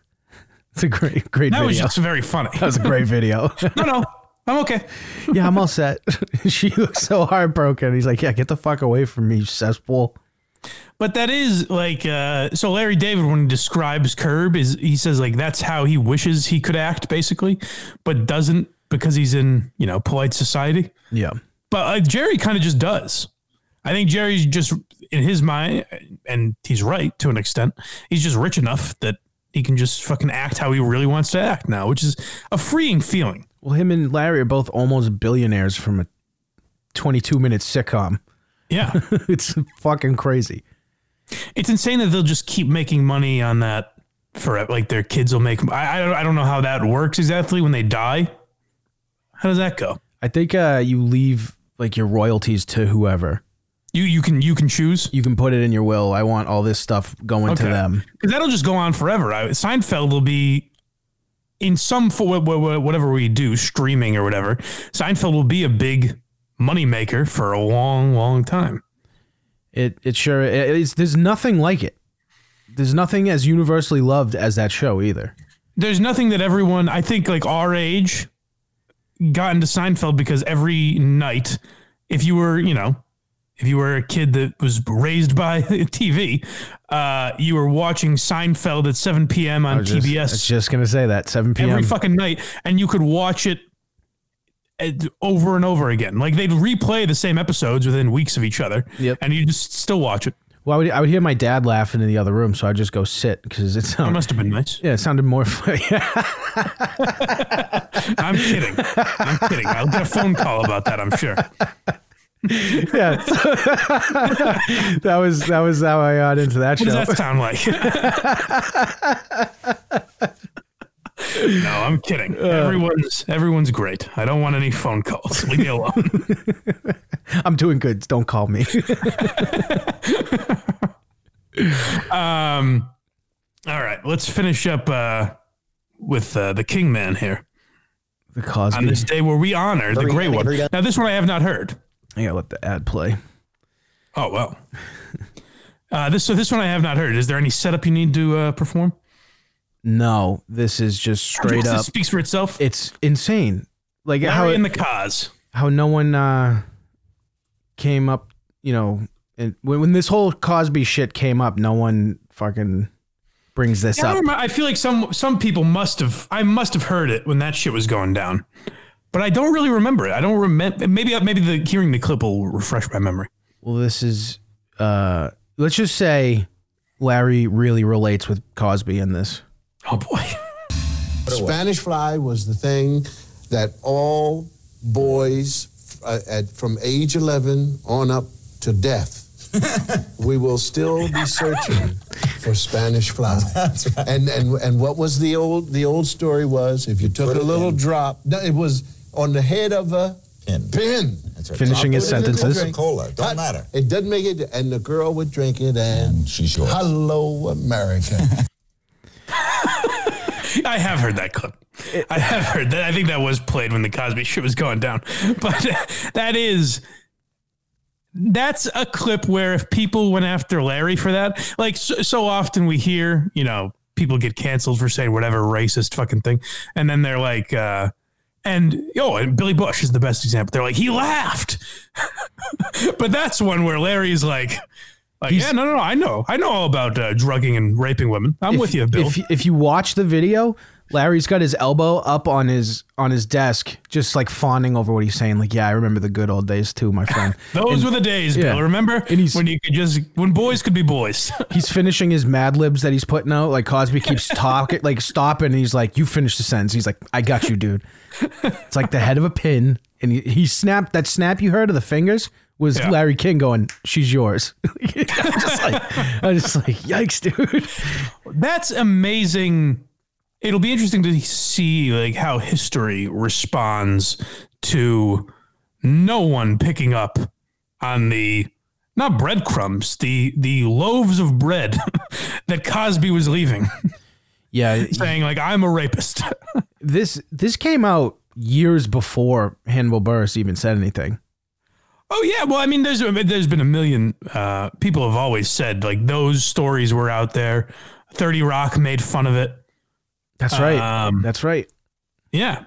It's a great great That video. was just very funny. that was a great video. no, no, I'm okay. yeah, I'm all set. she looks so heartbroken. He's like, yeah, get the fuck away from me, cesspool. But that is like uh, so. Larry David, when he describes Curb, is he says like that's how he wishes he could act, basically, but doesn't because he's in you know polite society. Yeah. But uh, Jerry kind of just does. I think Jerry's just in his mind, and he's right to an extent. He's just rich enough that he can just fucking act how he really wants to act now, which is a freeing feeling. Well, him and Larry are both almost billionaires from a 22 minute sitcom. Yeah, it's fucking crazy. it's insane that they'll just keep making money on that for like their kids will make. I I don't, I don't know how that works exactly when they die. How does that go? I think uh, you leave like your royalties to whoever. You you can you can choose. You can put it in your will. I want all this stuff going to them. because that'll just go on forever. I, Seinfeld will be in some for whatever we do, streaming or whatever. Seinfeld will be a big moneymaker for a long, long time. It it sure it's there's nothing like it. There's nothing as universally loved as that show either. There's nothing that everyone, I think, like our age, got into Seinfeld because every night, if you were, you know, if you were a kid that was raised by TV, uh, you were watching Seinfeld at 7 p.m. On was just, TBS. I was just gonna say that 7 p.m. every fucking night, and you could watch it uh, over and over again. Like they'd replay the same episodes within weeks of each other, Yep. and you just still watch it. Well, I would, I would hear my dad laughing in the other room, so I'd just go sit because it It sounded must have been nice. yeah, it sounded more. yeah. I'm kidding. I'm kidding. I'll get a phone call about that. I'm sure. yeah. that was that was how I got into that What show. What does that sound like? no, I'm kidding. Everyone's everyone's great. I don't want any phone calls. Leave me alone. I'm doing good. Don't call me. Um, all right, let's finish up uh, with uh, the King Man here. the on this day where we honor the great one. Now, this one I have not heard. I gotta let the ad play. Oh well. Uh, this so this one I have not heard. Is there any setup you need to uh, perform? No, this is just straight This up. speaks for itself. It's insane. Like how Larry and the cause. how no one uh, came up. You know, and when, when this whole Cosby shit came up, no one fucking brings this Yeah, I, up. remember, I feel like some some people must have. I must have heard it when that shit was going down, but I don't really remember it. I don't remember. Maybe maybe the hearing the clip will refresh my memory. Well, this is. Uh, let's just say Larry really relates with Cosby in this. Oh boy. Spanish fly was the thing that all boys uh, at, from age 11 on up to death, we will still be searching for Spanish fly. That's right. And, and, and what was the old, the old story was if you took Put a little in. drop, no, it was on the head of a Pin. pin. That's right. Finishing his Put it sentences. Coca-Cola, don't Hot- matter. It doesn't make it, and the girl would drink it, and, And she's yours. hello, America. I have heard that clip. I have heard that. I think that was played when the Cosby shit was going down. But that is that's a clip where if people went after Larry for that, like so, so often we hear, you know, people get canceled for saying whatever racist fucking thing, and then they're like, uh, and oh, and Billy Bush is the best example. They're like, he laughed, but that's one where Larry's like. Like, yeah, no, no, no. I know. I know all about uh, drugging and raping women. I'm with you, Bill. If if you watch the video, Larry's got his elbow up on his on his desk, just like fawning over what he's saying. Like, yeah, I remember the good old days too, my friend. Those were the days, yeah. Bill. Remember And he's- when you could just when boys could be boys. he's finishing his Mad Libs that he's putting out. Like Cosby keeps talking, like stopping. And he's like, "You finish the sentence." He's like, "I got you, dude." It's like the head of a pin, and he, he snapped that snap you heard of the fingers was Yeah. Larry King going, "She's yours." I'm just like, I'm just like, yikes, dude. That's amazing. It'll be interesting to see like how history responds to no one picking up on the not breadcrumbs, the the loaves of bread that Cosby was leaving, Yeah, saying like I'm a rapist. this this came out years before Hannibal Buress even said anything. Oh yeah, well, I mean, there's there's been a million uh, people have always said like those stories were out there. Thirty Rock made fun of it. That's right. Um, That's right. Yeah.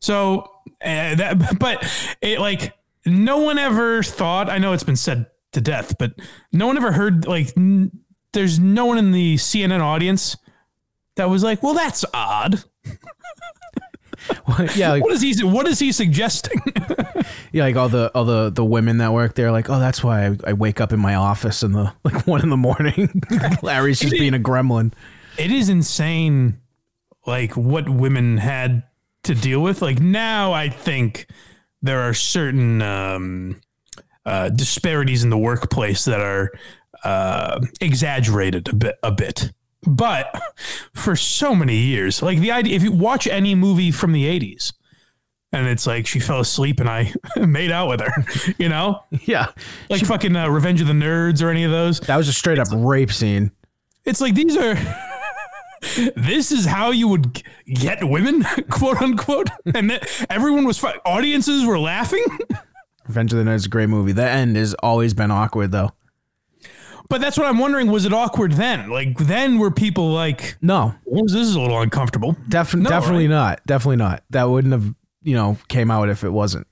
So uh, that, but it like no one ever thought. I know it's been said to death, but no one ever heard like. N- there's no one in the CNN audience that was like, "Well, that's odd." yeah, like, What is he? What is he suggesting? yeah, like all the all the the women that work there, like, oh, that's why I, I wake up in my office in the like one in the morning. Larry's just being a gremlin. it is insane like what women had to deal with like now i think there are certain um, uh, disparities in the workplace that are uh, exaggerated a bit a bit but for so many years like the idea if you watch any movie from the 80s and it's like she fell asleep and i made out with her you know Yeah, like fucking uh, revenge of the nerds or any of those that was a straight up rape scene. it's like these are this is how you would get women quote unquote and everyone was audiences were laughing Revenge of the Nerds is a great movie. The end has always been awkward though. But that's what i'm wondering was it awkward then like then were people like No, well, this is a little uncomfortable def- No, definitely right? not. Definitely not. That wouldn't have you know came out if it wasn't.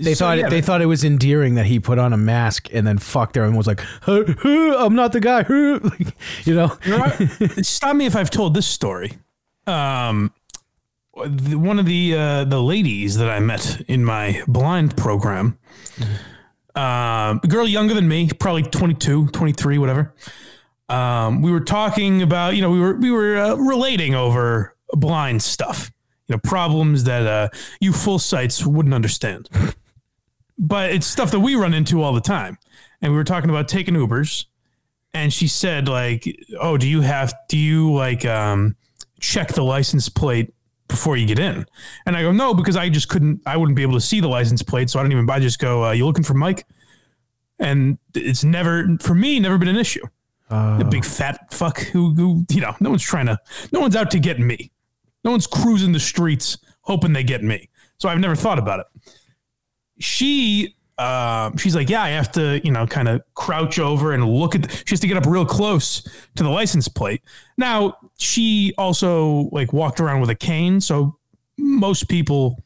They So, thought yeah, it, they thought it was endearing that he put on a mask and then fucked her and was like, "Huh, huh, "I'm not the guy," huh," like, you know. Stop me if I've told this story. Um, one of the uh, the ladies that I met in my blind program, um, a girl younger than me, probably 22, 23, whatever. Um, we were talking about, you know, we were we were uh, relating over blind stuff, you know, problems that uh, you full sights wouldn't understand. but it's stuff that we run into all the time. And we were talking about taking Ubers and she said like oh do you have do you like um check the license plate before you get in. And i go no because i just couldn't i wouldn't be able to see the license plate so i don't even i just go uh, you looking for mike? And it's never for me never been an issue. The big fat fuck who who you know no one's trying to no one's out to get me. No one's cruising the streets hoping they get me. So i've never thought about it. She um, she's like, yeah, I have to, you know, kind of crouch over and look at. The, she has to get up real close to the license plate. Now she also like walked around with a cane, so most people,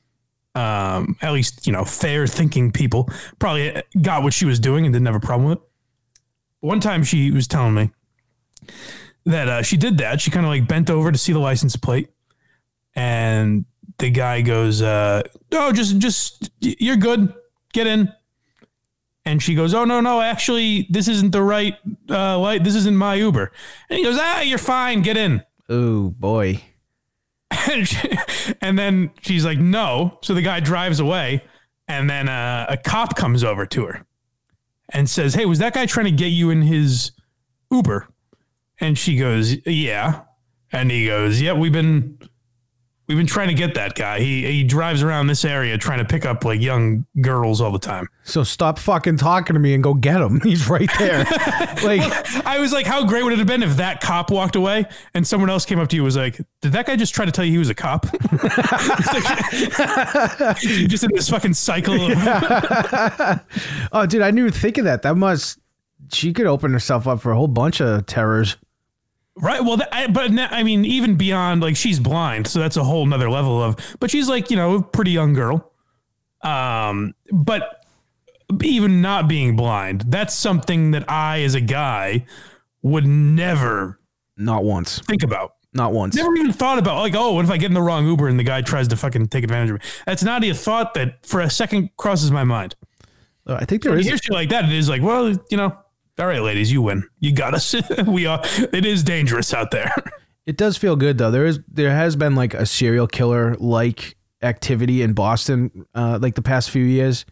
um, at least you know, fair thinking people, probably got what she was doing and didn't have a problem with it. One time she was telling me that uh, she did that. She kind of like bent over to see the license plate, and the guy goes, uh, "Oh, just, just, you're good. Get in." And she goes, "Oh no, no, actually, this isn't the right uh, light. This isn't my Uber." And he goes, "Ah, you're fine. Get in." Oh boy. and, she- and then she's like, "No." So the guy drives away, and then uh, a cop comes over to her and says, "Hey, was that guy trying to get you in his Uber?" And she goes, "Yeah." And he goes, "Yeah, we've been we've been trying to get that guy. He he drives around this area trying to pick up like young girls all the time." So stop fucking talking to me and go get him. He's right there. like I was like, how great would it have been if that cop walked away and someone else came up to you and was like, did that guy just try to tell you he was a cop? Like- just in this fucking cycle of Oh, dude, I didn't even think of that. That must. She could open herself up for a whole bunch of terrors. Right. Well, I, but I mean, even beyond like she's blind, so that's a whole nother level of. But she's like you know a pretty young girl. Um, but even not being blind, that's something that I, as a guy, would never Not once. think about. Not once. Never even thought about like, oh, what if I get in the wrong Uber and the guy tries to fucking take advantage of me? That's not a thought that for a second crosses my mind. Uh, I think there When is. shit like that, it is like, well, you know, all right, ladies, you win. You got us. we are. It is dangerous out there. It does feel good though. There is there has been like a serial killer like activity in Boston uh, like the past few years,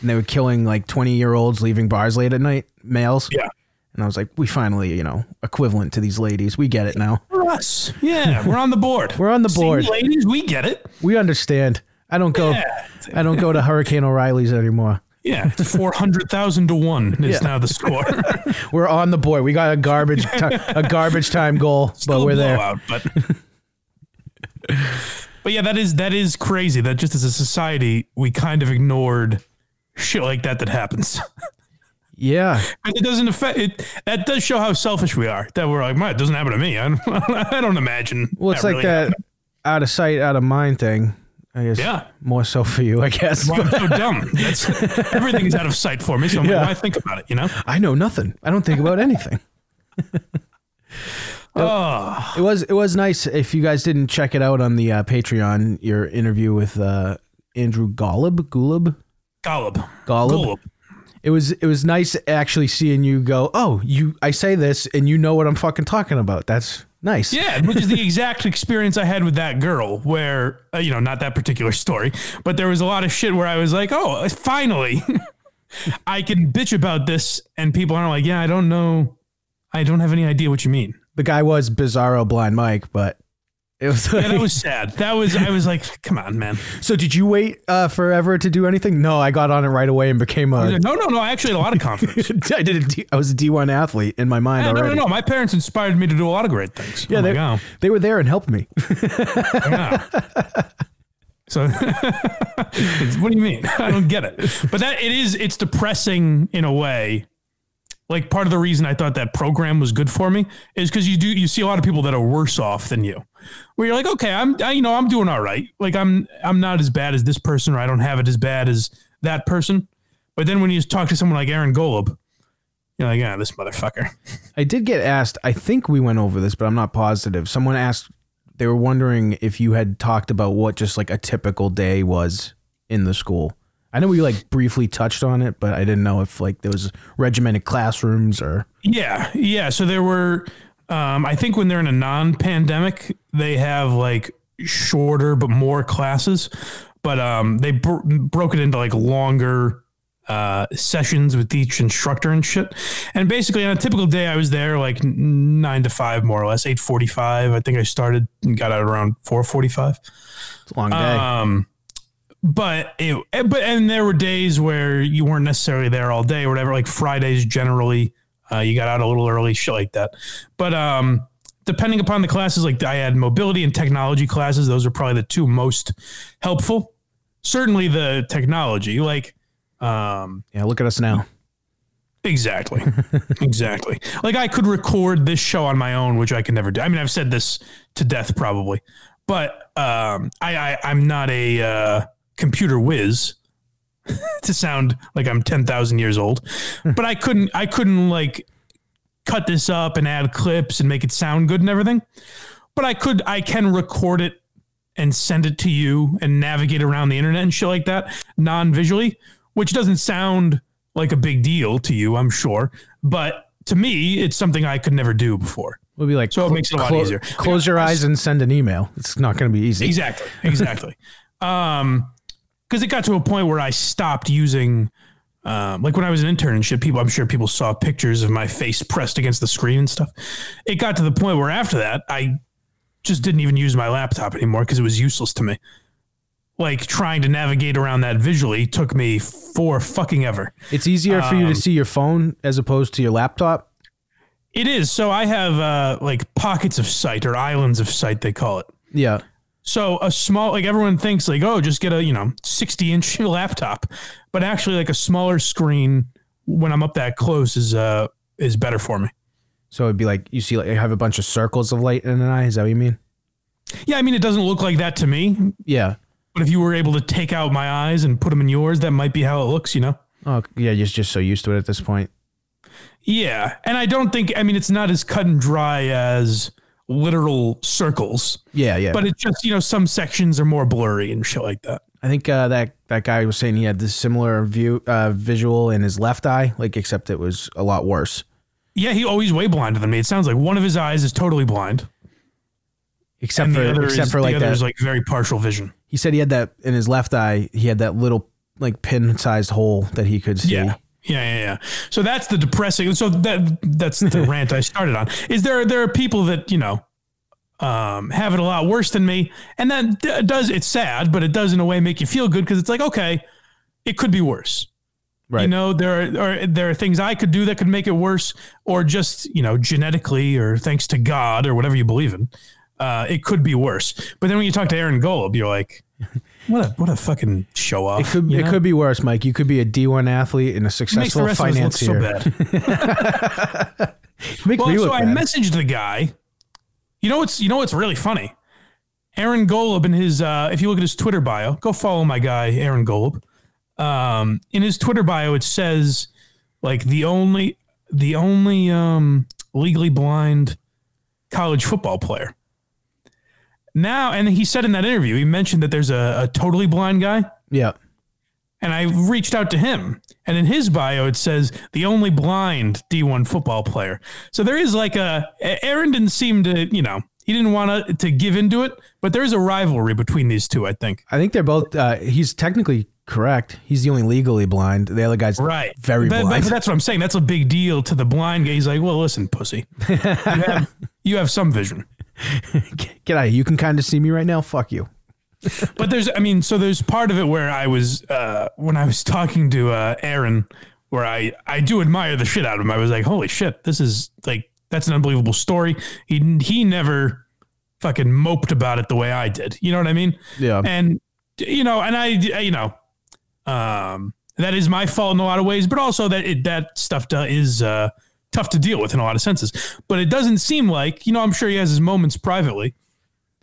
and they were killing like twenty year olds leaving bars late at night, males. Yeah. And I was like, we finally, you know, equivalent to these ladies. We get it now. For us, yeah, we're on the board. We're on the See, board. ladies. We get it. We understand. I don't go. Yeah. I don't go to Hurricane O'Reilly's anymore. Yeah, hundred thousand to one is Yeah. now the score. We're on the board. We got a garbage ti- a garbage time goal, but Still a we're there. but but yeah, that is that is crazy. That just as a society, we kind of ignored shit like that that happens. Yeah. And it doesn't affect it. That does show how selfish we are. That we're like, man, it doesn't happen to me. I don't, I don't imagine. Well, it's like really that happening." out of sight, out of mind thing. I guess Yeah. more so for you, I guess. Well, I'm so dumb. That's everything is out of sight for me. So I'm Yeah. like, why think about it? You know? I know nothing. I don't think about anything. Oh, It was it was nice. If you guys didn't check it out on the uh, Patreon, your interview with uh, Andrew Golub, Golub. Golub. Golub. It was it was nice actually seeing you go. Oh, you I say this and you know what I'm fucking talking about. That's nice. Yeah, which is the exact experience I had with that girl, where uh, you know, not that particular story, but there was a lot of shit where I was like, oh, finally, I can bitch about this, and people aren't like, yeah, I don't know, I don't have any idea what you mean. The guy was Bizarro Blind Mike, but it was. Yeah, that was sad. That was I was like, come on, man. so did you wait uh, forever to do anything? No, I got on it right away and became a. like, no, no, no. I actually had a lot of confidence. I did. A D, I was a D1 athlete in my mind Yeah, no, already. no, no. My parents inspired me to do a lot of great things. Yeah, I'm they, like, oh, they were there and helped me. yeah. So, what do you mean? I don't get it. But that it is. It's depressing in a way. Like part of the reason I thought that program was good for me is because you do you see a lot of people that are worse off than you, where you're like, okay, I'm I, you know I'm doing all right. Like I'm I'm not as bad as this person, or I don't have it as bad as that person. But then when you talk to someone like Aaron Golub, you're like, yeah, this motherfucker. I did get asked. I think we went over this, but I'm not positive. Someone asked. They were wondering if you had talked about what just like a typical day was in the school. I know we like briefly touched on it, but I didn't know if like there was regimented classrooms or Yeah, yeah. So there were, um, I think when they're in a non-pandemic, they have like shorter but more classes, but um, they bro- broke it into like longer uh, sessions with each instructor and shit. And basically, on a typical day, I was there like nine to five, more or less, eight forty-five. I think I started and got out around four forty-five. it's a long day. Um, but it, but and there were days where you weren't necessarily there all day or whatever. Like Fridays, generally, uh, you got out a little early, shit like that. But um, depending upon the classes, like I had mobility and technology classes. Those are probably the two most helpful. Certainly, the technology, like um, yeah, look at us now. Exactly. exactly. Like I could record this show on my own, which I can never do. I mean, I've said this to death probably, but um, I, I I'm not a uh, computer whiz to sound like I'm ten thousand years old, but I couldn't I couldn't like cut this up and add clips and make it sound good and everything. But I could I can record it and send it to you and navigate around the internet and shit like that non-visually, which doesn't sound like a big deal to you, I'm sure. But to me, it's something I could never do before. We'll be like, So it makes it a lot easier. Close your eyes and send an email. It's not going to be easy. Exactly. Exactly. um, because it got to a point where I stopped using, um, like when I was an intern and shit. People, I'm sure people saw pictures of my face pressed against the screen and stuff. It got to the point where after that, I just didn't even use my laptop anymore because it was useless to me. Like trying to navigate around that visually took me for fucking ever. It's easier for you Um, to see your phone as opposed to your laptop. It is. So I have uh, like pockets of sight or islands of sight, they call it. Yeah. So a small, like everyone thinks, like oh, just get a you know sixty inch laptop, but actually like a smaller screen when I'm up that close is uh is better for me. So it'd be like you see, like you have a bunch of circles of light in an eye. Is that what you mean? Yeah, I mean it doesn't look like that to me, Yeah. but if you were able to take out my eyes and put them in yours, that might be how it looks. You know. Oh, yeah. You're just so used to it at this point. Yeah, and I don't think I mean it's not as cut and dry as literal circles, Yeah, yeah. but it's just you know some sections are more blurry and shit like that. I think uh, that that guy was saying he had this similar view uh, visual in his left eye, like except it was a lot worse. Yeah, he always way blinder than me. It sounds like one of his eyes is totally blind. Except and for except is, for like the other that. is like very partial vision. he said he had that in his left eye. He had that little like pin-sized hole that he could see. Yeah. Yeah, yeah, yeah. So that's the depressing. So that that's the rant I started on. Is there there are people that you know um, have it a lot worse than me, and that d- does it's sad, but it does in a way make you feel good because it's like okay, it could be worse. Right. You know, there are, are there are things I could do that could make it worse, or just you know genetically, or thanks to God, or whatever you believe in, uh, it could be worse. But then when you talk to Aaron Golub, you're like, what a what a fucking show off. It could you it know? could be worse, Mike. You could be a D1 athlete and a It makes the successful rest of us look so financier. bad. Make well, me so look I messaged the guy. You know what's you know what's really funny Aaron Golub in his uh, if you look at his Twitter bio, go follow my guy Aaron Golub. Um, in his Twitter bio, it says like the only the only um, legally blind college football player. Now, and he said in that interview, he mentioned that there's a, a totally blind guy. Yeah. And I reached out to him, and in his bio it says the only blind D1 football player. So there is like a Aaron didn't seem to, you know, he didn't want to to give into it, but there is a rivalry between these two. I think. I think they're both. Uh, he's technically correct. He's the only legally blind. The other guy's Right. very But- but blind. that's what I'm saying. That's a big deal to the blind guy. He's like, well, listen, pussy, you have, you have some vision. Get out of here. You can kind of see me right now. Fuck you. but there's i mean so there's part of it where i was uh when i was talking to uh aaron where i i do admire the shit out of him i was like holy shit this is like that's an unbelievable story he he never fucking moped about it the way i did you know what i mean Yeah. and you know and i you know um that is my fault in a lot of ways but also that it, that stuff is uh tough to deal with in a lot of senses but it doesn't seem like you know i'm sure he has his moments privately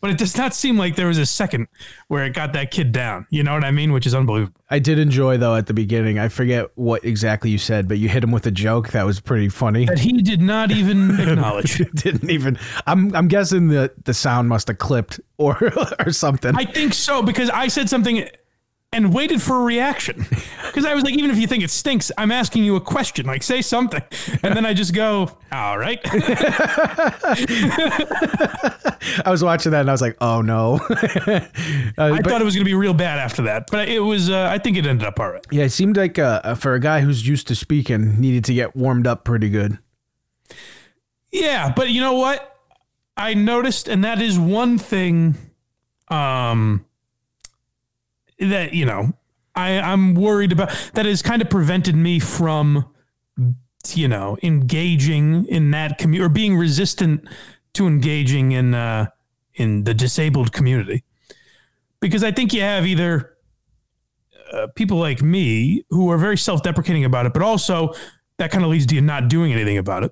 but it does not seem like there was a second where it got that kid down. You know what I mean? Which is unbelievable. I did enjoy though at the beginning. I forget what exactly you said, but you hit him with a joke that was pretty funny. That he did not even acknowledge. Didn't even. I'm I'm guessing the the sound must have clipped or or something. I think so because I said something and waited for a reaction. Because I was like, even if you think it stinks, I'm asking you a question. Like, say something. And then I just go, all right. I was watching that and I was like, oh no. Uh, I thought it was going to be real bad after that. But it was, uh, I think it ended up all right. yeah, it seemed like uh, for a guy who's used to speaking, needed to get warmed up pretty good. Yeah, but you know what? I noticed, and that is one thing um, that, you know, I, I'm worried about that has kind of prevented me from, you know, engaging in that community or being resistant to engaging in uh, in the disabled community. Because I think you have either uh, people like me who are very self deprecating about it, but also that kind of leads to you not doing anything about it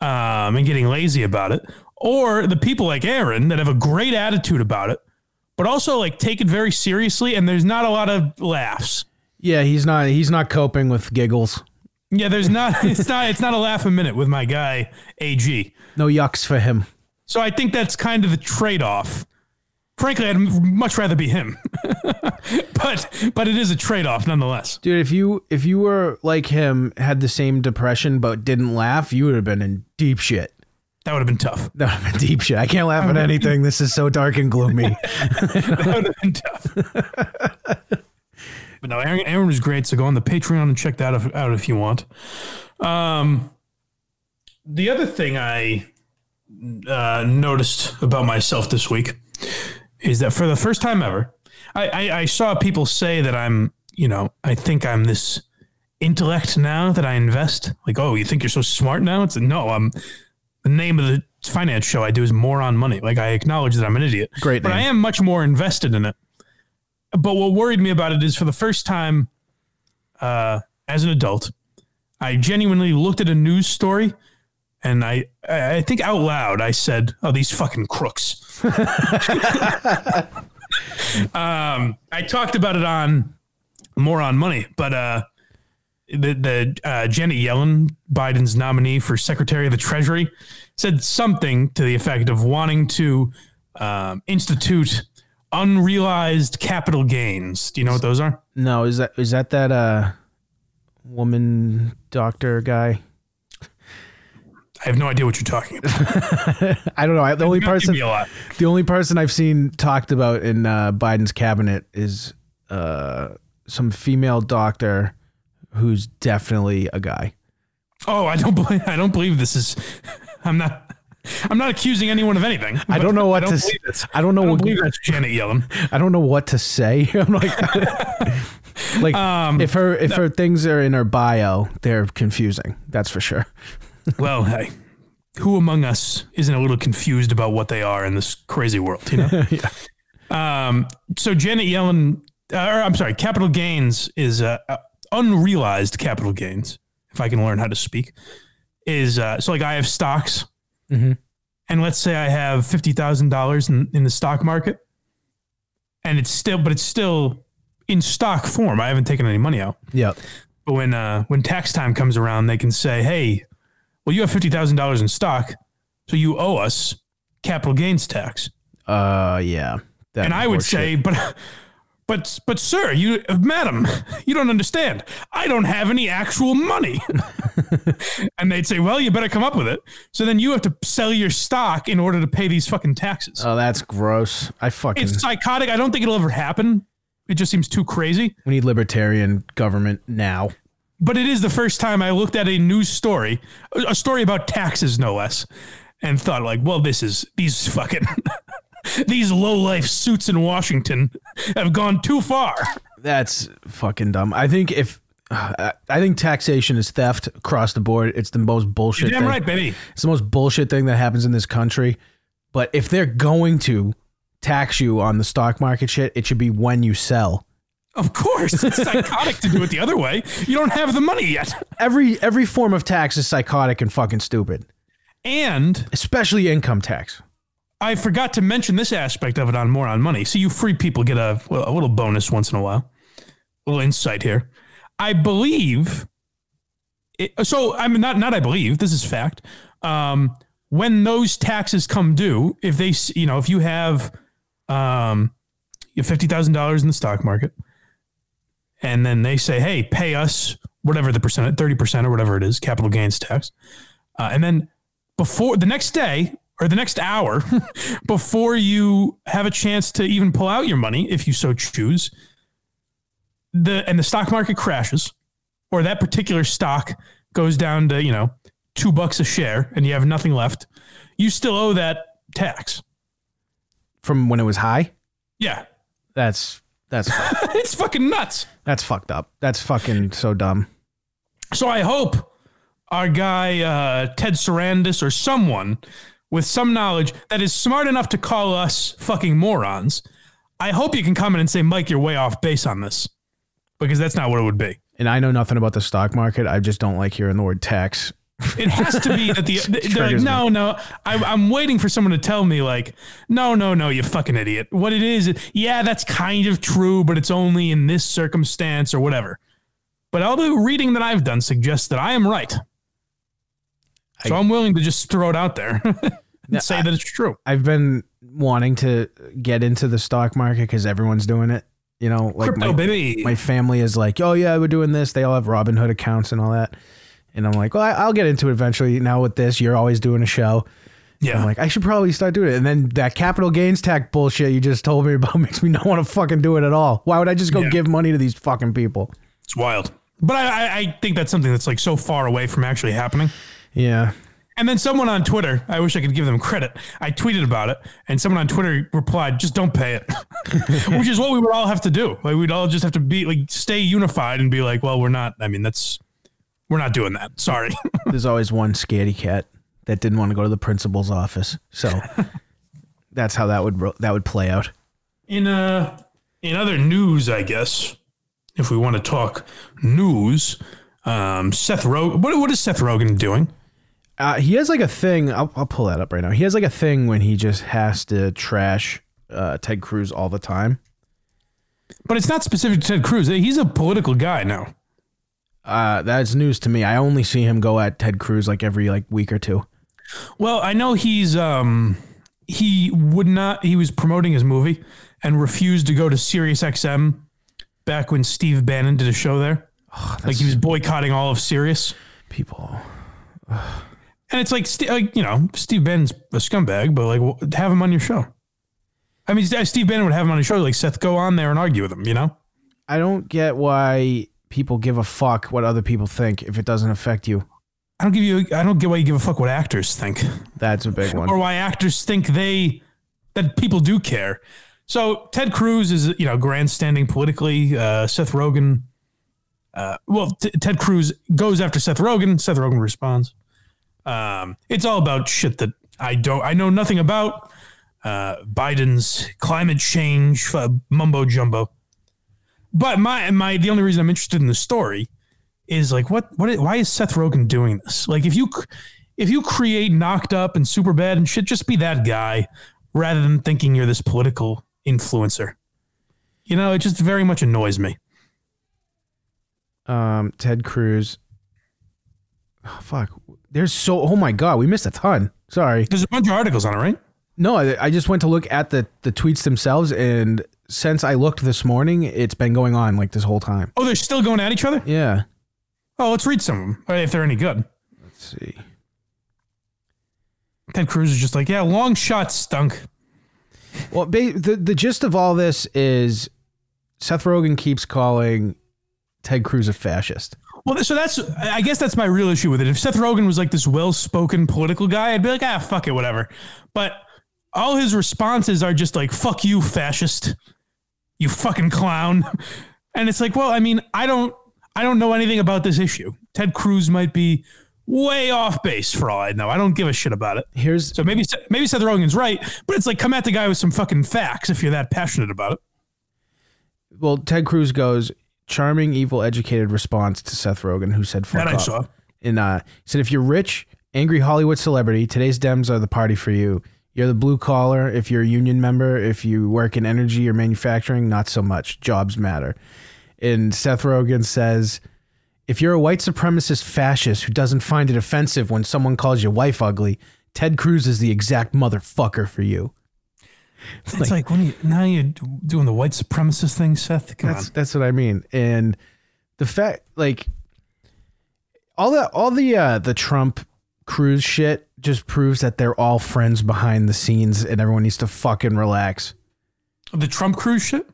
um, and getting lazy about it, or the people like Aaron that have a great attitude about it, but also like take it very seriously, and there's not a lot of laughs. Yeah, he's not he's not coping with giggles. Yeah, there's not. It's not. It's not a laugh a minute with my guy AG. No yucks for him. So I think that's kind of the trade off. Frankly, I'd much rather be him, but but it is a trade off nonetheless. Dude, if you if you were like him, had the same depression but didn't laugh, you would have been in deep shit. That would have been tough. That would have been deep shit. I can't laugh at anything. This is so dark and gloomy. that would have been tough. but no, Aaron, Aaron was great. So go on the Patreon and check that out if you want. Um, the other thing I uh, noticed about myself this week is that for the first time ever, I, I, I saw people say that I'm, you know, I think I'm this intellect now that I invest. Like, oh, you think you're so smart now? It's no, I'm the name of the finance show I do is More on Money. Like, I acknowledge that I'm an idiot. Great But I am much more invested in it. But what worried me about it is for the first time uh, as an adult, I genuinely looked at a news story and I, I think out loud I said, "Oh, these fucking crooks." um, I talked about it on more on money, but uh, the the uh, Janet Yellen, Biden's nominee for Secretary of the Treasury, said something to the effect of wanting to um, institute unrealized capital gains. Do you know what those are? no, is that is that that uh woman doctor guy? I have no idea what you're talking about. I don't know. I- The only person a lot. the only person I've seen talked about in uh, Biden's cabinet is uh, some female doctor who's definitely a guy. Oh, I don't believe. I don't believe this is. I'm not. I'm not accusing anyone of anything. I don't know what I to don't s- believe. I don't know I don't what- believe that's Janet Yellen. I don't know what to say. I'm like, like Um, if her if her things are in her bio, they're confusing. That's for sure. Well, hey, who among us isn't a little confused about what they are in this crazy world? You know. yeah. Um. So Janet Yellen, uh, or I'm sorry, capital gains is uh, unrealized capital gains. If I can learn how to speak, is uh, so like I have stocks, Mhm. and let's say I have fifty thousand dollars in in the stock market, and it's still, but it's still in stock form. I haven't taken any money out. Yeah. But when uh, when tax time comes around, they can say, "Hey, well, you have fifty thousand dollars in stock, so you owe us capital gains tax." Uh, yeah. And I would horseshit. say, but, but, but, sir, you, madam, you don't understand. I don't have any actual money. and they'd say, well, you better come up with it. So then you have to sell your stock in order to pay these fucking taxes. Oh, that's gross. I fucking. it's psychotic. I don't think it'll ever happen. It just seems too crazy. we need libertarian government now. But it is the first time I looked at a news story, a story about taxes, no less, and thought like, well, this is these fucking these low life suits in Washington have gone too far. That's fucking dumb. I think if. Uh, I think taxation is theft across the board. It's the most bullshit. You're damn thing. right, baby. It's the most bullshit thing that happens in this country. But if they're going to tax you on the stock market shit, it should be when you sell. Of course, it's psychotic to do it the other way. You don't have the money yet. Every every form of tax is psychotic and fucking stupid, And especially income tax. I forgot to mention this aspect of it on more on money. So you free people get a, a little bonus once in a while. A little insight here. I believe. It, so I'm not not I believe this is fact. Um, when those taxes come due, if they you know if you have um, you have fifty thousand dollars in the stock market, and then they say, hey, pay us whatever the percent, thirty percent or whatever it is, capital gains tax, uh, and then before the next day or the next hour before you have a chance to even pull out your money if you so choose the and the stock market crashes or that particular stock goes down to you know two bucks a share and you have nothing left you still owe that tax. From when it was high, yeah. That's that's it's fucking nuts. That's fucked up. That's fucking so dumb. So I hope our guy uh, Ted Sarandis or someone with some knowledge that is smart enough to call us fucking morons. I hope you can come in and say, Mike, you're way off base on this, because that's not what it would be. And I know nothing about the stock market. I just don't like hearing the word tax. It has to be that the they're like, Triggers me. no, no. I, I'm waiting for someone to tell me, like, no, no, no, you fucking idiot. What it is, yeah, that's kind of true, but it's only in this circumstance or whatever. But all the reading that I've done suggests that I am right. So I'm willing to just throw it out there and say that it's true. I've been wanting to get into the stock market because everyone's doing it. You know, like Crypto, my, baby. my family is like, oh yeah, we're doing this. They all have Robinhood accounts and all that. And I'm like, well, I, I'll get into it eventually. Now with this, you're always doing a show. Yeah. I'm like, I should probably start doing it. And then that capital gains tax bullshit you just told me about makes me not want to fucking do it at all. Why would I just go Yeah. give money to these fucking people? It's wild. But I, I, I think that's something that's like so far away from actually happening. Yeah. And then someone on Twitter, I wish I could give them credit. I tweeted about it, and someone on Twitter replied, "Just don't pay it," which is what we would all have to do. Like we'd all just have to be like stay unified and be like, "Well, we're not. I mean, that's we're not doing that. Sorry." There's always one scaredy cat that didn't want to go to the principal's office. So that's how that would that would play out. in uh, in other news, I guess if we want to talk news, um, Seth Rogen. What what is Seth Rogen doing? Uh, he has like a thing. I'll, I'll pull that up right now. He has like a thing when he just has to trash uh, Ted Cruz all the time. But it's not specific to Ted Cruz. He's a political guy now. Uh, that's news to me. I only see him go at Ted Cruz like every like week or two. Well, I know he's um he would not he was promoting his movie and refused to go to Sirius XM back when Steve Bannon did a show there. like he was boycotting all of Sirius. People. And it's like, like you know, Steve Bannon's a scumbag, but like have him on your show. I mean, Steve Bannon would have him on his show. Like Seth, go on there and argue with him. You know, I don't get why people give a fuck what other people think if it doesn't affect you. I don't give you. I don't get why you give a fuck what actors think. That's a big one. or why actors think they that people do care. So Ted Cruz is you know grandstanding politically. Uh, Seth Rogen, uh, well, T- Ted Cruz goes after Seth Rogen. Seth Rogen responds. Um, it's all about shit that I don't. I know nothing about. Uh, Biden's climate change uh, mumbo jumbo. But my my the only reason I'm interested in the story is like what what why is Seth Rogen doing this? Like if you if you create knocked up and super bad and shit, just be that guy rather than thinking you're this political influencer. You know, it just very much annoys me. Um, Ted Cruz. Oh, fuck. There's so. Oh my god, we missed a ton. Sorry. There's a bunch of articles on it, right? No, I, I just went to look at the the tweets themselves, and since I looked this morning, it's been going on like this whole time. Oh, they're still going at each other? Yeah. Oh, let's read some of them, uh, if they're any good. Let's see. Ted Cruz is just like, yeah, long shot stunk. Well, ba- the the gist of all this is Seth Rogen keeps calling Ted Cruz a fascist. Well, so that's I guess that's my real issue with it. If Seth Rogen was like this well-spoken political guy, I'd be like, ah, fuck it, whatever. But all his responses are just like, fuck you, fascist. You fucking clown. And it's like, well, I mean, I don't I don't know anything about this issue. Ted Cruz might be way off base for all I know. I don't give a shit about it. Here's So maybe maybe Seth Rogen's right, but it's like come at the guy with some fucking facts if you're that passionate about it. well, Ted Cruz goes charming, evil, educated response to Seth Rogen, who said fuck That I off. saw. And uh, he said, if you're rich, angry Hollywood celebrity, today's Dems are the party for you. You're the blue collar. If you're a union member, if you work in energy or manufacturing, not so much. Jobs matter. And Seth Rogen says, if you're a white supremacist fascist who doesn't find it offensive when someone calls your wife ugly, Ted Cruz is the exact motherfucker for you. It's like, when you now you're doing the white supremacist thing, Seth. Come That's on. that's what I mean. And the fact like all the all the uh the Trump Cruz shit just proves that they're all friends behind the scenes and everyone needs to fucking relax. The Trump Cruz shit?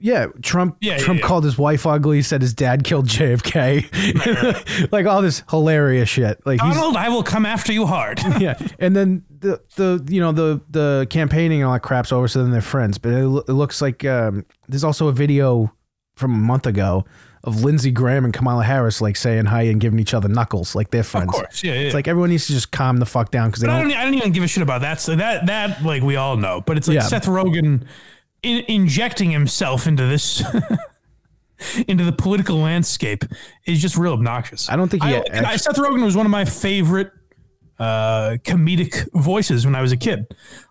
Yeah, Trump Yeah, yeah, Trump yeah. called his wife ugly, said his dad killed JFK. like all this hilarious shit. Like Donald, I will come after you hard. yeah, and then the the you know the the campaigning and all that crap's over, so then they're friends. But it, it looks like um, there's also a video from a month ago of Lindsey Graham and Kamala Harris like saying hi and giving each other knuckles, like they're friends. Of course, yeah, yeah, It's like everyone needs to just calm the fuck down because they I don't. I don't even give a shit about that. So that that like we all know. But it's like Yeah. Seth Rogen in, injecting himself into this into the political landscape is just real obnoxious. I don't think he I, actu- I- Seth Rogen was one of my favorite uh, comedic voices when I was a kid.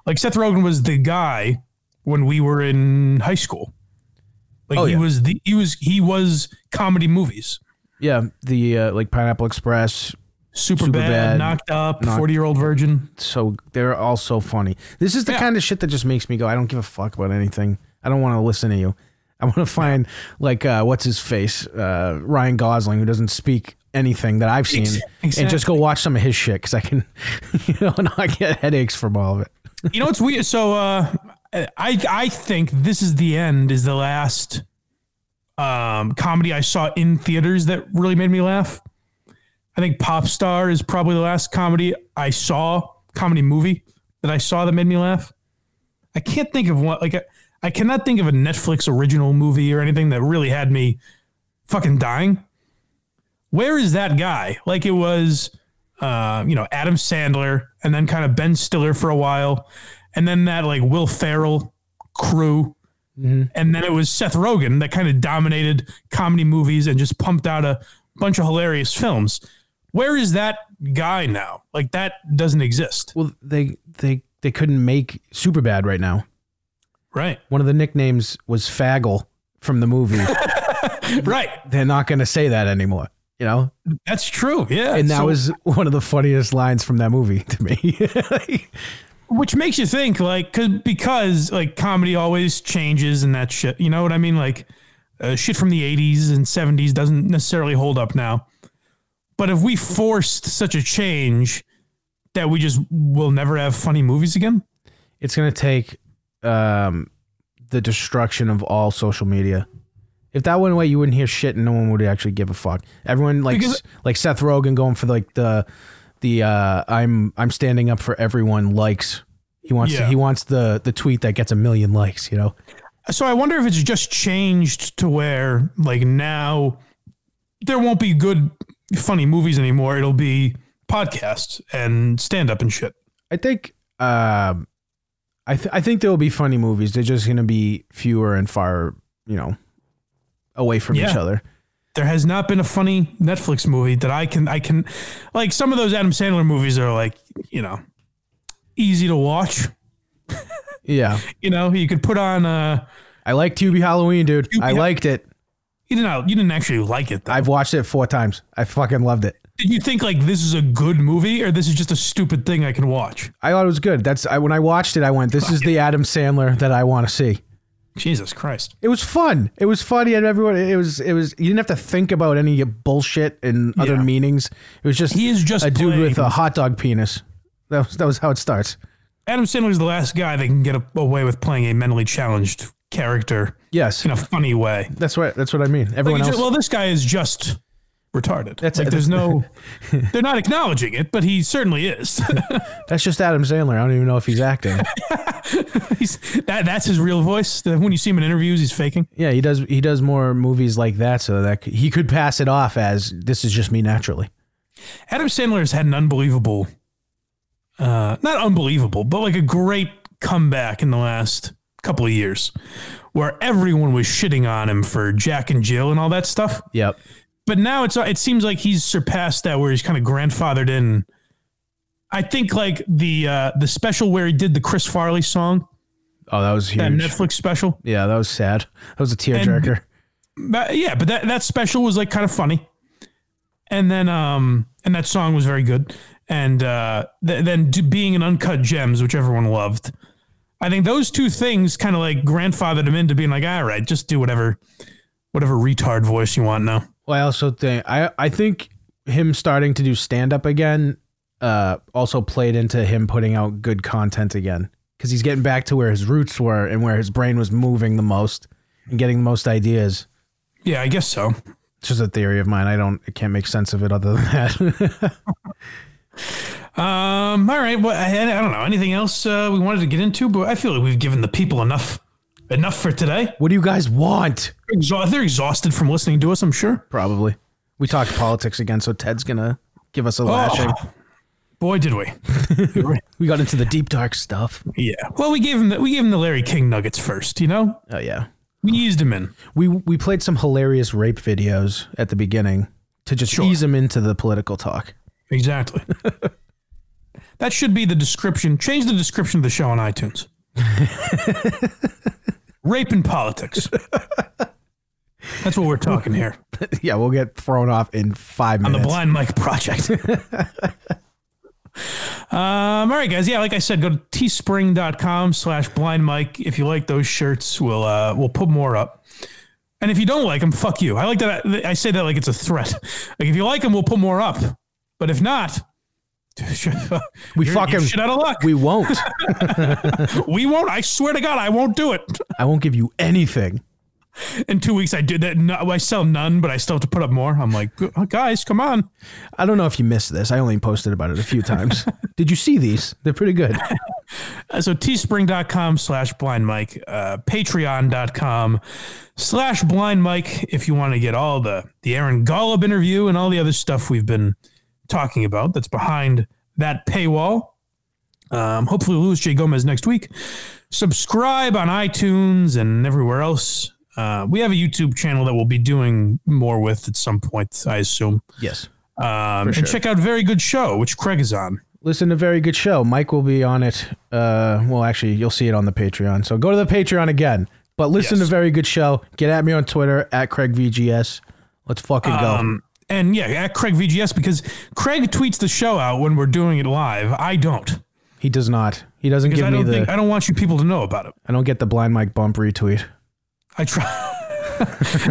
Like Seth Rogen was the guy when we were in high school. Like Oh, he yeah. was the he was he was comedy movies. Yeah, the uh, like Pineapple Express. Super, Superbad, bad, knocked up, Knocked- forty year old virgin. So they're all so funny. This is the Yeah. kind of shit that just makes me go, I don't give a fuck about anything. I don't want to listen to you. I want to find like uh, what's his face, uh, Ryan Gosling, who doesn't speak anything that I've seen, Ex- and just go watch some of his shit because I can, you know, not get headaches from all of it. You know what's weird? So uh, I I think this is the end. Is the last um, comedy I saw in theaters that really made me laugh. I think Pop Star is probably the last comedy I saw, comedy movie that I saw that made me laugh. I can't think of one. Like I, I cannot think of a Netflix original movie or anything that really had me fucking dying. Where is that guy? Like it was, uh, you know, Adam Sandler, and then kind of Ben Stiller for a while, and then that like Will Ferrell crew, and then it was Seth Rogen that kind of dominated comedy movies and just pumped out a bunch of hilarious films. Where is that guy now? Like that doesn't exist, Well, they they they couldn't make Superbad right now. right? One of the nicknames was Faggle from the movie. Right. They're not going to say that anymore. You know, That's true. Yeah, and that So- was one of the funniest lines from that movie to me. which makes you think like cause, because like comedy always changes and that shit you know what i mean like uh, shit from the 80s and 70s doesn't necessarily hold up now but if we forced such a change that we just will never have funny movies again it's going to take um, the destruction of all social media. If that went away, you wouldn't hear shit, and no one would actually give a fuck. Everyone like Because- like Seth Rogen going for like the the uh, I'm I'm standing up for everyone likes. He wants Yeah. he wants the the tweet that gets a million likes. You know, so i wonder if it's just changed to where like now there won't be good funny movies anymore it'll be podcasts and stand up and shit I think um, I th- I think there will be funny movies. They're just going to be fewer and far, you know, away from each other. There has not been a funny Netflix movie that I can I can like some of those Adam Sandler movies are like, you know, easy to watch. Yeah. You know, you could put on uh I liked Hubie Halloween, dude. I liked it. You didn't you didn't actually like it though. I've watched it four times. I fucking loved it. Did you think like this is a good movie or this is just a stupid thing I can watch? I thought it was good. That's I, when I watched it. I went, "This is the Adam Sandler that I want to see." Jesus Christ. It was fun. It was funny, and everyone. It was. It was. You didn't have to think about any bullshit and other Yeah. meanings. It was just He is just a dude with playing- a hot dog penis. That was. That was how it starts. Adam Sandler is the last guy that can get a- away with playing a mentally challenged character Yes, in a funny way. that's what. That's what I mean. Everyone it's else. just- well, this guy is just retarded. That's- like, there's no, they're not acknowledging it, but he certainly is. that's just Adam Sandler. I don't even know if he's acting. he's, that that's his real voice. When you see him in interviews, he's faking. yeah, he does. He does more movies like that, so that he could pass it off as this is just me naturally. Adam Sandler has had an unbelievable, uh, not unbelievable, but like a great comeback in the last couple of years, where everyone was shitting on him for Jack and Jill and all that stuff. Yep. but now it's it seems like he's surpassed that where he's kind of grandfathered in. I think like the uh, the special where he did the Chris Farley song, Oh, that was huge. that Netflix special. yeah, that was sad. That was a tearjerker. Yeah, but that that special was like kind of funny, and then um and that song was very good, and uh, th- then being an uncut gems, which everyone loved. I think those two things kind of like grandfathered him into being like, all right, just do whatever, whatever retard voice you want now. Well, I also think I I think him starting to do stand up again uh also played into him putting out good content again cuz he's getting back to where his roots were and where his brain was moving the most and getting the most ideas. Yeah, I guess so. It's just a theory of mine. I don't I can't make sense of it other than that. Um. All right. Well, I, I don't know anything else uh, we wanted to get into, but I feel like we've given the people enough enough for today. what do you guys want? Exha- they're exhausted from listening to us. I'm sure. Probably. We talked politics again, so Ted's going to give us a lashing. Oh, boy, did we! We got into the deep dark stuff. yeah. Well, we gave him the, we gave him the Larry King nuggets first. You know, Oh yeah. we eased him in. We we played some hilarious rape videos at the beginning to just Sure. ease him into the political talk. Exactly. that should be the description. Change the description of the show on iTunes. Rape and politics. That's what we're talking here yeah, we'll get thrown off in five minutes. on the Blind Mike Project. um, all right, guys. Yeah, like I said, go to teespring.com slash blind Mike. If you like those shirts, we'll uh, we'll put more up. And if you don't like them, fuck you. I like that. I, I say that like it's a threat. Like if you like them, we'll put more up. But if not, we fucking shit out of luck. we won't. We won't. I swear to God, I won't do it. I won't give you anything. In two weeks, I did that. No, I sell none, but I still have to put up more. I'm like, "Oh, guys, come on. I don't know if you missed this. I only posted about it a few times. Did you see these? They're pretty good. Uh, So teespring.com slash blind Mike, uh, patreon.com slash blind Mike if you want to get all the, the Aaron Gollub interview and all the other stuff we've been talking about that's behind that paywall. Um, hopefully, Luis J. Gomez next week. Subscribe on iTunes and everywhere else. Uh, we have a YouTube channel that we'll be doing more with at some point, I assume. Yes. Um, sure. And check out Very Good Show, which Craig is on. Listen to very good show. Mike will be on it. Uh, well, actually, you'll see it on the Patreon. So go to the Patreon again. But listen Yes. to very good show. Get at me on Twitter at Craig VGS. Let's fucking go. And yeah, at Craig VGS because Craig tweets the show out when we're doing it live. I don't he does not. He doesn't because give I me don't the. think I don't want you people to know about it. I don't get the blind Mike bump retweet. I try.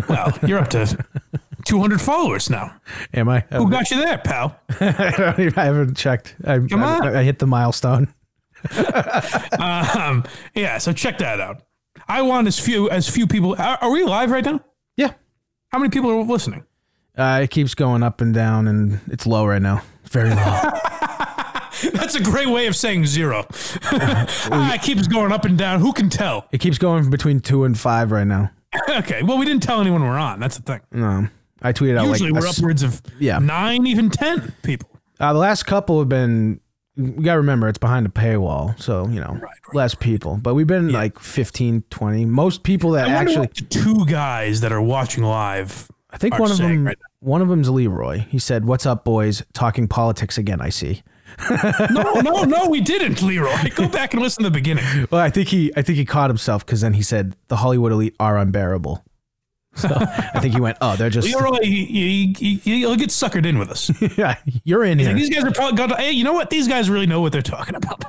well, you're up to 200 followers now. Am I? Who got you there, pal? I, don't even- I haven't checked. I, Come I, on. I hit the milestone. Um, yeah, so check that out. I want as few as few people. Are, are we live right now? Yeah. How many people are listening? Uh, it keeps going up and down, and it's low right now. Very low. That's a great way of saying zero. ah, it keeps going up and down. Who can tell? it keeps going between two and five right now. okay, well, we didn't tell anyone we're on. That's the thing. No, I tweeted out Usually like we're s- upwards of Yeah. nine, even ten people. Uh, the last couple have been. We gotta remember it's behind a paywall, so you know less people. But we've been like 15, 20. Most people that I wonder actually what the two guys that are watching live I think are one of saying them. right One of them's Leroy. He said, "What's up, boys? Talking politics again." I see. no, no, no, we didn't, Leroy. Go back and listen to the beginning. Well, I think he. I think he caught himself because then he said the Hollywood elite are unbearable. So I think he went, "Oh, they're just Leroy, he, he, he, will get suckered in with us. yeah, you're in He's here." like, these guys are probably got. Hey, you know what? These guys really know what they're talking about.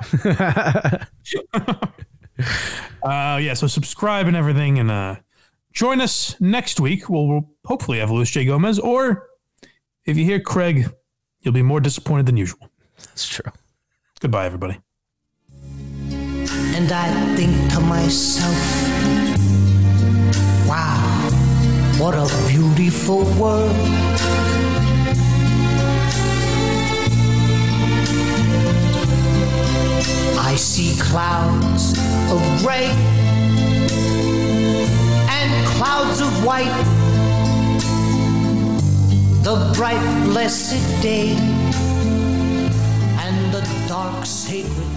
uh, yeah. So subscribe and everything, and uh, join us next week. We'll, we'll hopefully have Luis J Gomez, or if you hear Craig, you'll be more disappointed than usual. That's true. Goodbye, everybody. And I think to myself, wow, what a beautiful world. I see clouds of gray and clouds of white. The bright, blessed day and the dark, sacred.